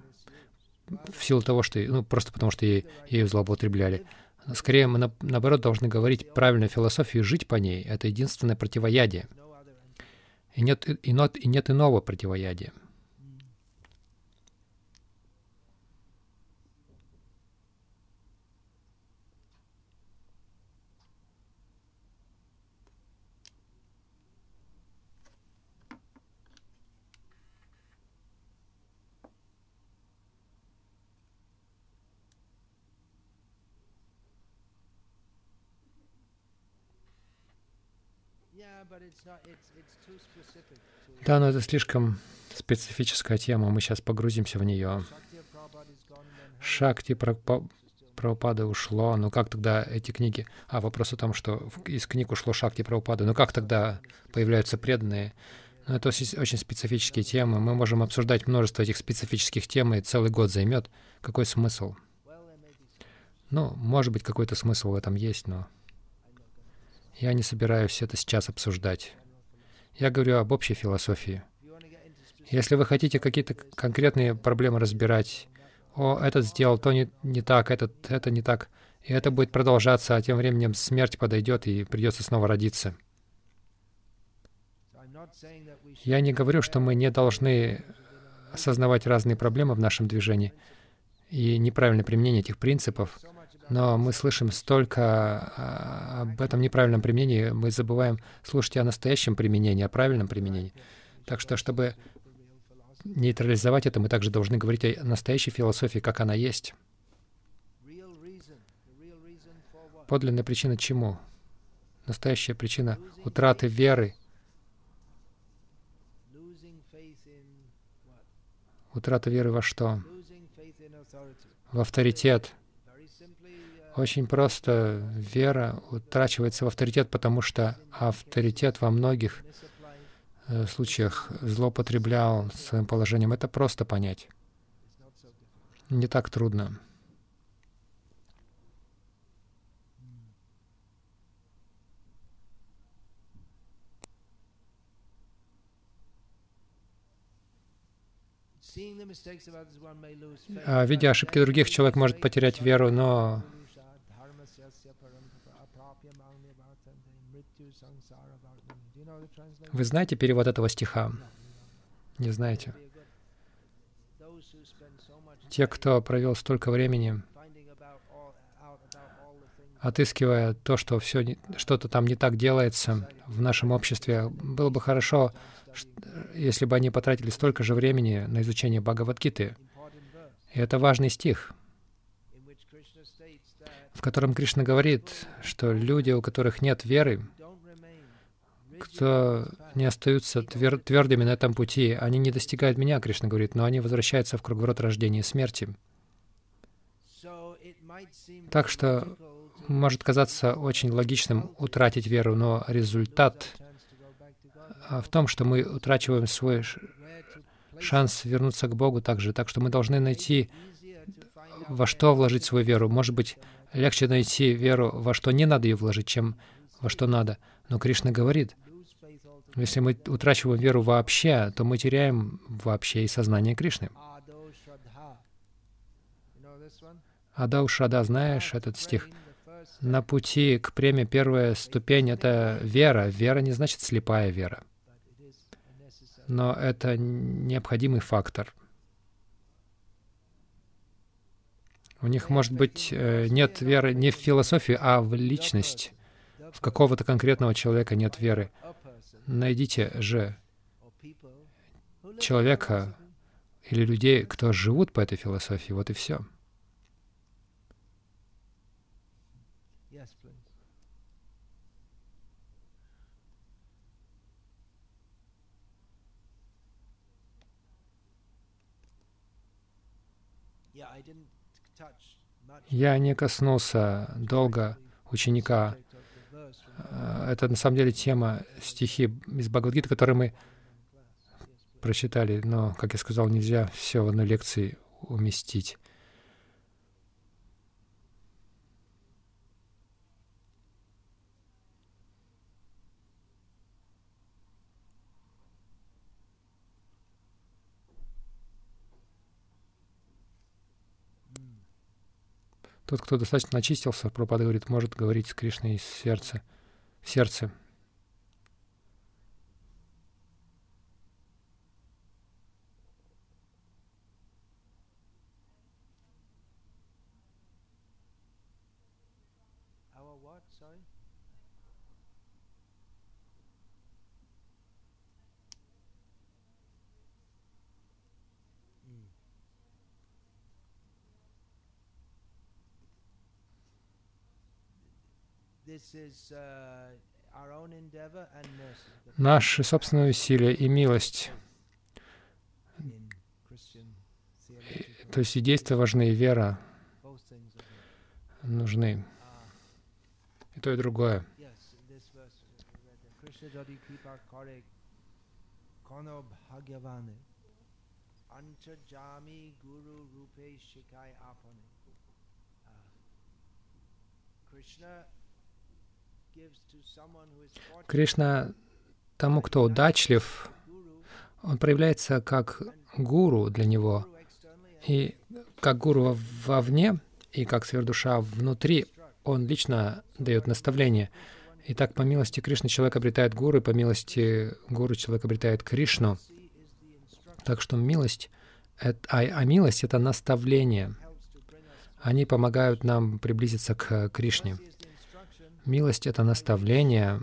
в силу того, что, ну, просто потому что ей, ею злоупотребляли. Скорее, мы, наоборот, должны говорить правильную философию и жить по ней. Это единственное противоядие. И нет, и, нет, и нет иного противоядия. Да, но это слишком специфическая тема, мы сейчас погрузимся в нее. Шакти Прабхупады ушло, ну как тогда эти книги? А, вопрос о том, что из книг ушло Шакти Прабхупады, ну как тогда появляются преданные? Ну, это очень специфические темы. Мы можем обсуждать множество этих специфических тем, и целый год займет. Какой смысл? Ну, может быть, какой-то смысл в этом есть, но я не собираюсь это сейчас обсуждать. Я говорю об общей философии. Если вы хотите какие-то конкретные проблемы разбирать, о, этот сделал то не, не так, этот, это не так, и это будет продолжаться, а тем временем смерть подойдет и придется снова родиться. Я не говорю, что мы не должны осознавать разные проблемы в нашем движении и неправильное применение этих принципов, но мы слышим столько а, об этом неправильном применении, мы забываем слушать о настоящем применении, о правильном применении. Так что, чтобы нейтрализовать это, мы также должны говорить о настоящей философии, как она есть. Подлинная причина чему? Настоящая причина утраты веры. Утрата веры во что? В авторитет. Очень просто вера утрачивается в авторитет, потому что авторитет во многих э, случаях злоупотреблял своим положением. Это просто понять. Не так трудно. А, видя ошибки других, человек может потерять веру, но Вы знаете перевод этого стиха? Не знаете? Те, кто провел столько времени, отыскивая то, что все что-то там не так делается в нашем обществе, было бы хорошо, если бы они потратили столько же времени на изучение Бхагавадгиты. И это важный стих, в котором Кришна говорит, что люди, у которых нет веры, кто не остаются твер твердыми на этом пути, они не достигают меня, Кришна говорит, но они возвращаются в круговорот рождения и смерти. Так что может казаться очень логичным утратить веру, но результат в том, что мы утрачиваем свой шанс вернуться к Богу также. Так что мы должны найти, во что вложить свою веру. Может быть, легче найти веру, во что не надо ее вложить, чем во что надо. Но Кришна говорит, если мы утрачиваем веру вообще, то мы теряем вообще и сознание Кришны. Адау Шада, знаешь этот стих? На пути к преме первая ступень — это вера. Вера не значит слепая вера. Но это необходимый фактор. У них, может быть, э, нет веры не в философию, а в личность. В какого-то конкретного человека нет веры. Найдите же человека или людей, кто живут по этой философии. Вот и все. Я не коснулся долго ученика Э, это на самом деле тема стихи из Бхагавадгиты, которые мы прочитали, но, как я сказал, нельзя все в одной лекции уместить. Тот, кто достаточно очистился, Пропада говорит, может говорить с Кришной из сердца в сердце. this is uh, Наши собственные усилия и милость, то есть и действия важны, и вера нужны. И то, и другое. Кришна тому, кто удачлив, он проявляется как гуру для него. И как гуру вовне, и как сверхдуша внутри, он лично дает наставление. И так, по милости Кришны, человек обретает гуру, и по милости гуру человек обретает Кришну. Так что милость, это, а, а милость — это наставление. Они помогают нам приблизиться к Кришне. Милость — это наставление,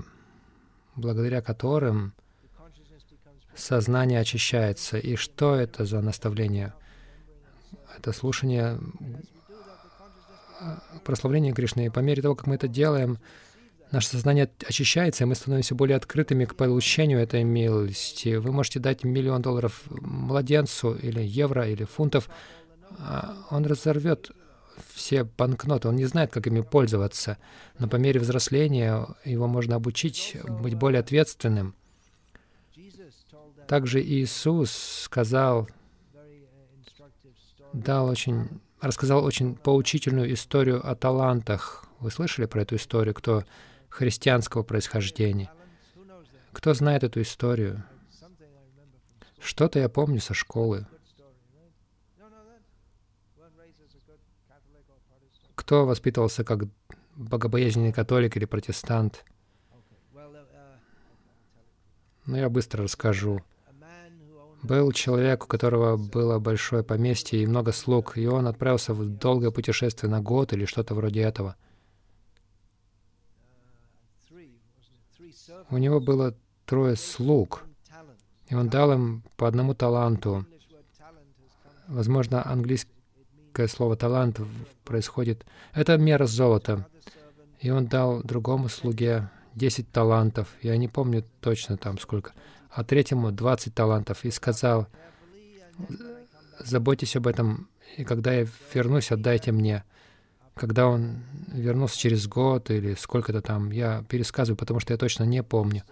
благодаря которым сознание очищается. И что это за наставление? Это слушание прославление Кришны. И по мере того, как мы это делаем, наше сознание очищается, и мы становимся более открытыми к получению этой милости. Вы можете дать миллион долларов младенцу, или евро, или фунтов. А он разорвет все банкноты, он не знает, как ими пользоваться. Но по мере взросления его можно обучить быть более ответственным. Также Иисус сказал, дал очень рассказал очень поучительную историю о талантах. Вы слышали про эту историю, кто христианского происхождения? Кто знает эту историю? Что-то я помню со школы. Кто воспитывался как богобоязненный католик или протестант? Ну, я быстро расскажу. Был человек, у которого было большое поместье и много слуг, и он отправился в долгое путешествие на год или что-то вроде этого. У него было трое слуг, и он дал им по одному таланту. Возможно, английское слово «талант» происходит... Это мера золота. И он дал другому слуге 10 талантов. Я не помню точно там сколько а третьему 20 талантов, и сказал, заботьтесь об этом, и когда я вернусь, отдайте мне. Когда он вернулся через год или сколько-то там, я пересказываю, потому что я точно не помню.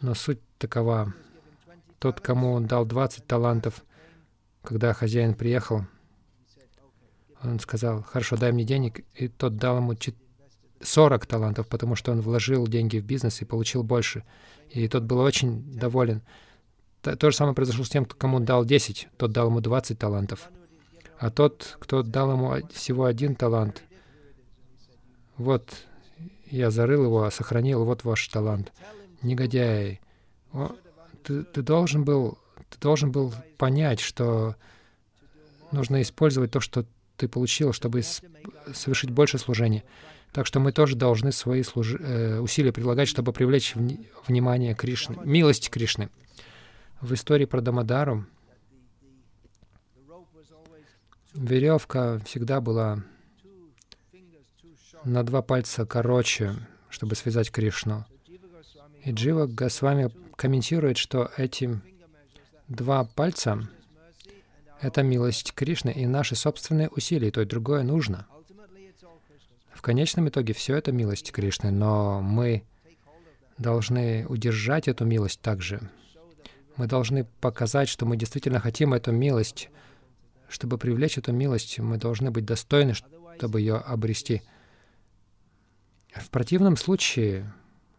Но суть такова. Тот, кому он дал 20 талантов, когда хозяин приехал, он сказал, хорошо, дай мне денег, и тот дал ему 40 талантов, потому что он вложил деньги в бизнес и получил больше. И тот был очень доволен. То же самое произошло с тем, кому дал 10, тот дал ему 20 талантов. А тот, кто дал ему всего один талант, вот, я зарыл его, сохранил, вот ваш талант. Негодяй, О, ты, ты должен был, ты должен был понять, что нужно использовать то, что ты получил, чтобы совершить больше служения. Так что мы тоже должны свои служ... э, усилия прилагать, чтобы привлечь вни... внимание Кришны, милость Кришны. В истории про Дамадару веревка всегда была на два пальца короче, чтобы связать Кришну. И Джива Госвами комментирует, что эти два пальца — это милость Кришны и наши собственные усилия, и то и другое нужно — конечном итоге все это милость Кришны, но мы должны удержать эту милость также. Мы должны показать, что мы действительно хотим эту милость. Чтобы привлечь эту милость, мы должны быть достойны, чтобы ее обрести. В противном случае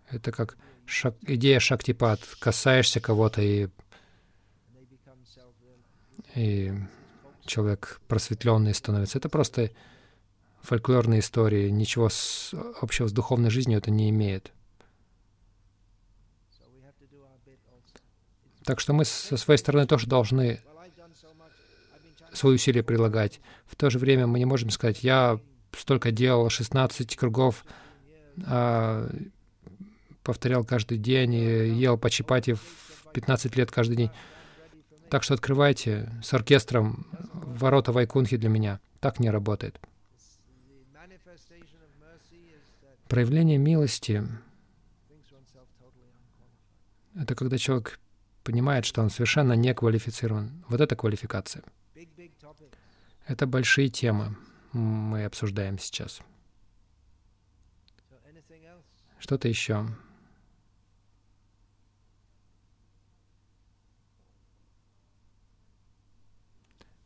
это как шак, идея шактипад. Касаешься кого-то, и, и человек просветленный становится. Это просто фольклорные истории, ничего с, общего с духовной жизнью это не имеет. Так что мы со своей стороны тоже должны свои усилия прилагать. В то же время мы не можем сказать, я столько делал, 16 кругов, а, повторял каждый день и ел по чапати в 15 лет каждый день. Так что открывайте с оркестром ворота Вайкунхи для меня. Так не работает. Проявление милости Это когда человек понимает, что он совершенно не квалифицирован. Вот это квалификация. Это большие темы мы обсуждаем сейчас. Что-то еще?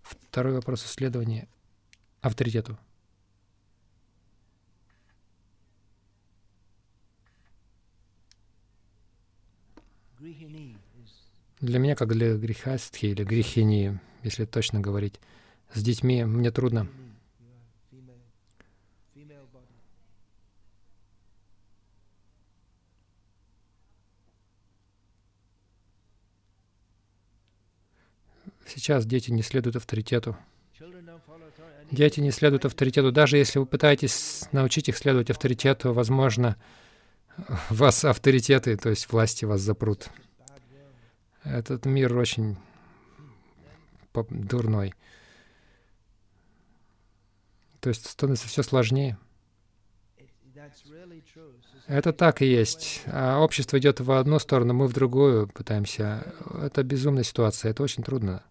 Второй вопрос исследования авторитету. Для меня, как для грехастхи или грехини, если точно говорить, с детьми мне трудно. Сейчас дети не следуют авторитету. Дети не следуют авторитету. Даже если вы пытаетесь научить их следовать авторитету, возможно, вас авторитеты, то есть власти вас запрут. Этот мир очень дурной. То есть становится все сложнее. Это так и есть. А общество идет в одну сторону, мы в другую пытаемся. Это безумная ситуация, это очень трудно.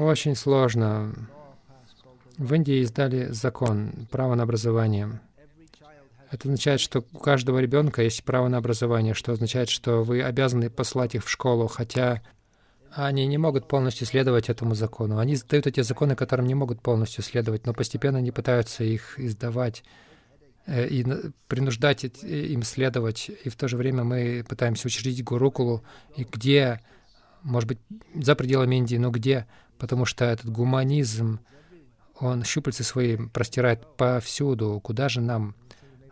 Очень сложно. В Индии издали закон, право на образование. Это означает, что у каждого ребенка есть право на образование, что означает, что вы обязаны послать их в школу, хотя они не могут полностью следовать этому закону. Они издают эти законы, которым не могут полностью следовать, но постепенно они пытаются их издавать э, и принуждать им следовать. И в то же время мы пытаемся учредить гурукулу, и где может быть, за пределами Индии, но где? Потому что этот гуманизм, он щупальцы свои простирает повсюду. Куда же нам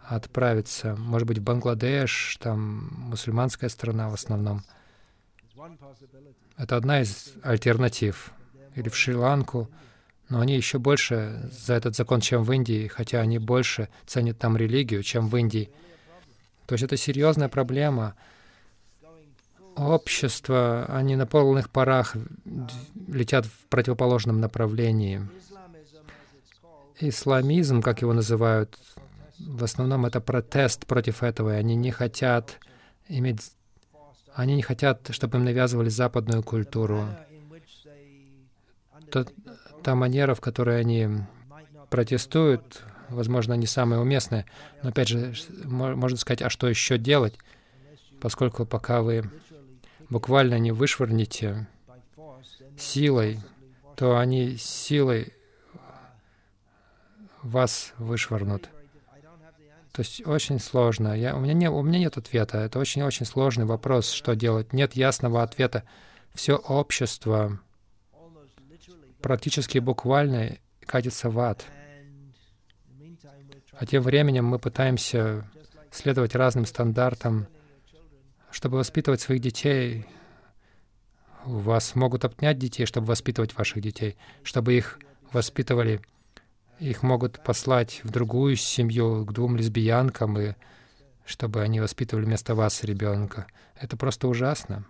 отправиться? Может быть, в Бангладеш, там мусульманская страна в основном. Это одна из альтернатив. Или в Шри-Ланку. Но они еще больше за этот закон, чем в Индии, хотя они больше ценят там религию, чем в Индии. То есть это серьезная проблема общества, они на полных парах летят в противоположном направлении. Исламизм, как его называют, в основном это протест против этого, и они не хотят иметь... Они не хотят, чтобы им навязывали западную культуру. То, та манера, в которой они протестуют, возможно, не самая уместная. Но опять же, можно сказать, а что еще делать, поскольку пока вы буквально не вышвырнете силой, то они силой вас вышвырнут. То есть очень сложно. Я, у, меня не, у меня нет ответа. Это очень-очень сложный вопрос, что делать. Нет ясного ответа. Все общество практически буквально катится в ад. А тем временем мы пытаемся следовать разным стандартам, чтобы воспитывать своих детей, вас могут отнять детей, чтобы воспитывать ваших детей, чтобы их воспитывали. Их могут послать в другую семью, к двум лесбиянкам, и чтобы они воспитывали вместо вас ребенка. Это просто ужасно.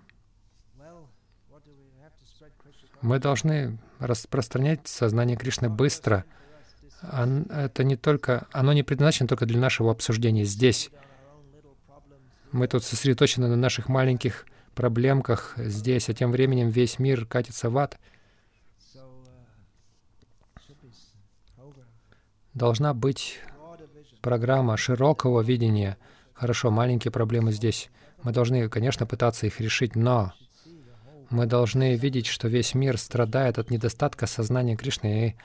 Мы должны распространять сознание Кришны быстро. Это не только, оно не предназначено только для нашего обсуждения здесь. Мы тут сосредоточены на наших маленьких проблемках здесь, а тем временем весь мир катится в ад. Должна быть программа широкого видения. Хорошо, маленькие проблемы здесь. Мы должны, конечно, пытаться их решить, но мы должны видеть, что весь мир страдает от недостатка сознания Кришны, и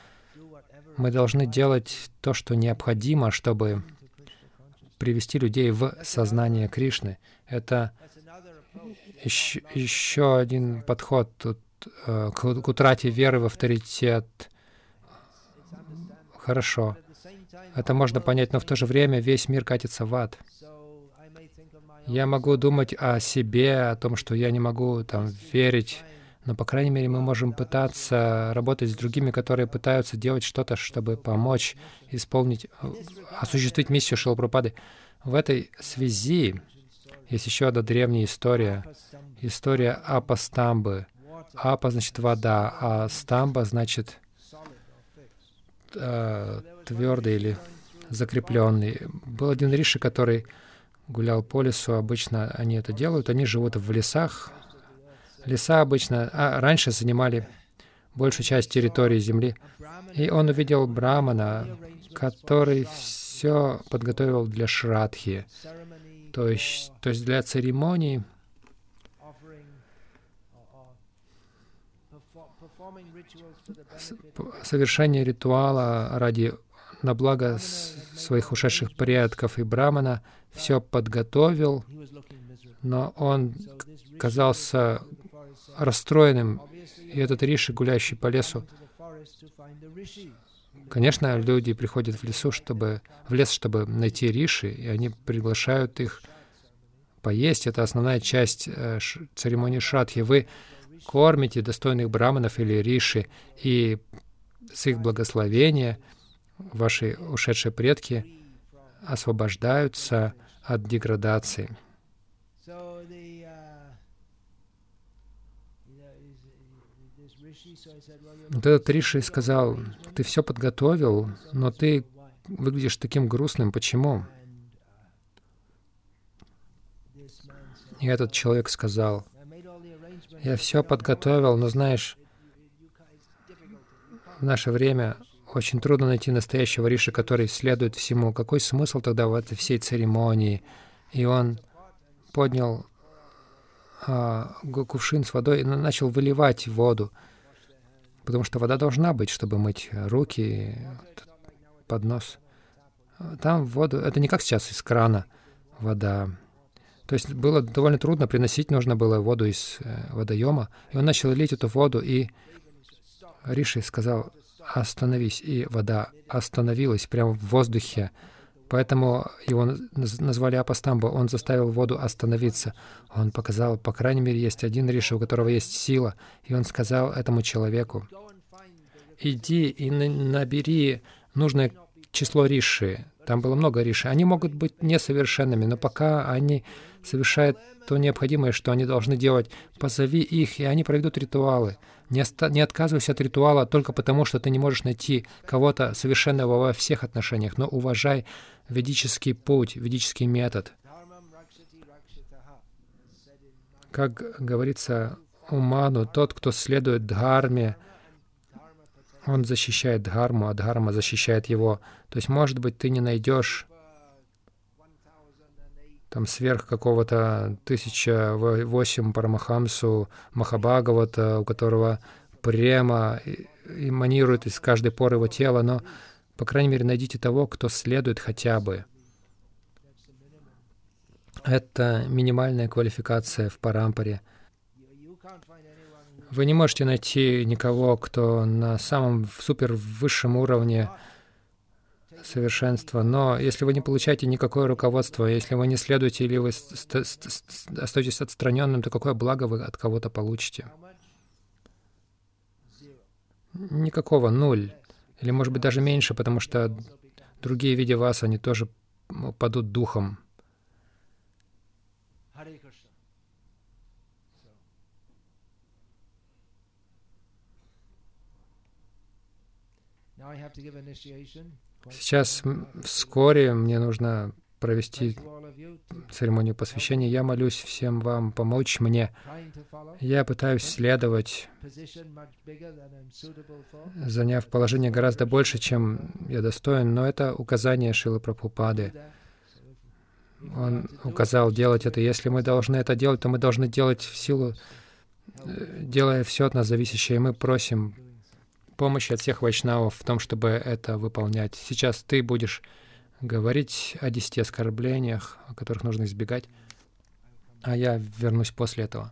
мы должны делать то, что необходимо, чтобы привести людей в сознание Кришны. Это еще, еще один подход тут, э, к, к утрате веры в авторитет. Хорошо. Это можно понять, но в то же время весь мир катится в ад. Я могу думать о себе, о том, что я не могу там верить но, по крайней мере, мы можем пытаться работать с другими, которые пытаются делать что-то, чтобы помочь исполнить, осуществить миссию Шилпрапады. В этой связи есть еще одна древняя история. История Апа-стамбы. Апа значит вода, а стамба значит э, твердый или закрепленный. Был один риши, который гулял по лесу. Обычно они это делают. Они живут в лесах. Леса обычно а раньше занимали большую часть территории земли. И он увидел Брамана, который все подготовил для шрадхи, то есть, то есть для церемоний, совершение ритуала ради на благо своих ушедших предков и Брамана все подготовил, но он казался расстроенным, и этот Риши, гуляющий по лесу, конечно, люди приходят в лесу, чтобы в лес, чтобы найти Риши, и они приглашают их поесть. Это основная часть э, церемонии Шрадхи. Вы кормите достойных браманов или Риши, и с их благословения ваши ушедшие предки освобождаются от деградации. Вот этот Риши сказал, ты все подготовил, но ты выглядишь таким грустным. Почему? И этот человек сказал, я все подготовил, но знаешь, в наше время очень трудно найти настоящего Риши, который следует всему. Какой смысл тогда в этой всей церемонии? И он поднял а, кувшин с водой и начал выливать воду, потому что вода должна быть, чтобы мыть руки, поднос. Там воду, это не как сейчас из крана вода. То есть было довольно трудно, приносить нужно было воду из э, водоема. И он начал лить эту воду, и Риши сказал, остановись, и вода остановилась прямо в воздухе. Поэтому его назвали Апастамбо. Он заставил воду остановиться. Он показал, по крайней мере, есть один Риши, у которого есть сила. И он сказал этому человеку, иди и набери нужное число Риши. Там было много Риши. Они могут быть несовершенными, но пока они совершают то необходимое, что они должны делать, позови их, и они проведут ритуалы. Не, оста- не отказывайся от ритуала только потому, что ты не можешь найти кого-то совершенного во всех отношениях, но уважай ведический путь, ведический метод. Как говорится Уману, тот, кто следует дхарме, он защищает дхарму, а дхарма защищает его. То есть, может быть, ты не найдешь там сверх какого-то тысяча восемь Парамахамсу Махабхагавата, у которого према эманирует из каждой поры его тела, но, по крайней мере, найдите того, кто следует хотя бы. Это минимальная квалификация в парампаре. Вы не можете найти никого, кто на самом супер высшем уровне совершенства. Но если вы не получаете никакое руководство, если вы не следуете или вы остаетесь отстраненным, то какое благо вы от кого-то получите? Никакого, нуль. Или, может быть, даже меньше, потому что другие, видя вас, они тоже падут духом. Сейчас вскоре мне нужно провести церемонию посвящения. Я молюсь всем вам помочь мне. Я пытаюсь следовать, заняв положение гораздо больше, чем я достоин, но это указание Шилы Прабхупады. Он указал делать это. Если мы должны это делать, то мы должны делать в силу, э, делая все от нас зависящее. И мы просим помощи от всех вайшнавов в том, чтобы это выполнять. Сейчас ты будешь говорить о десяти оскорблениях, о которых нужно избегать, а я вернусь после этого.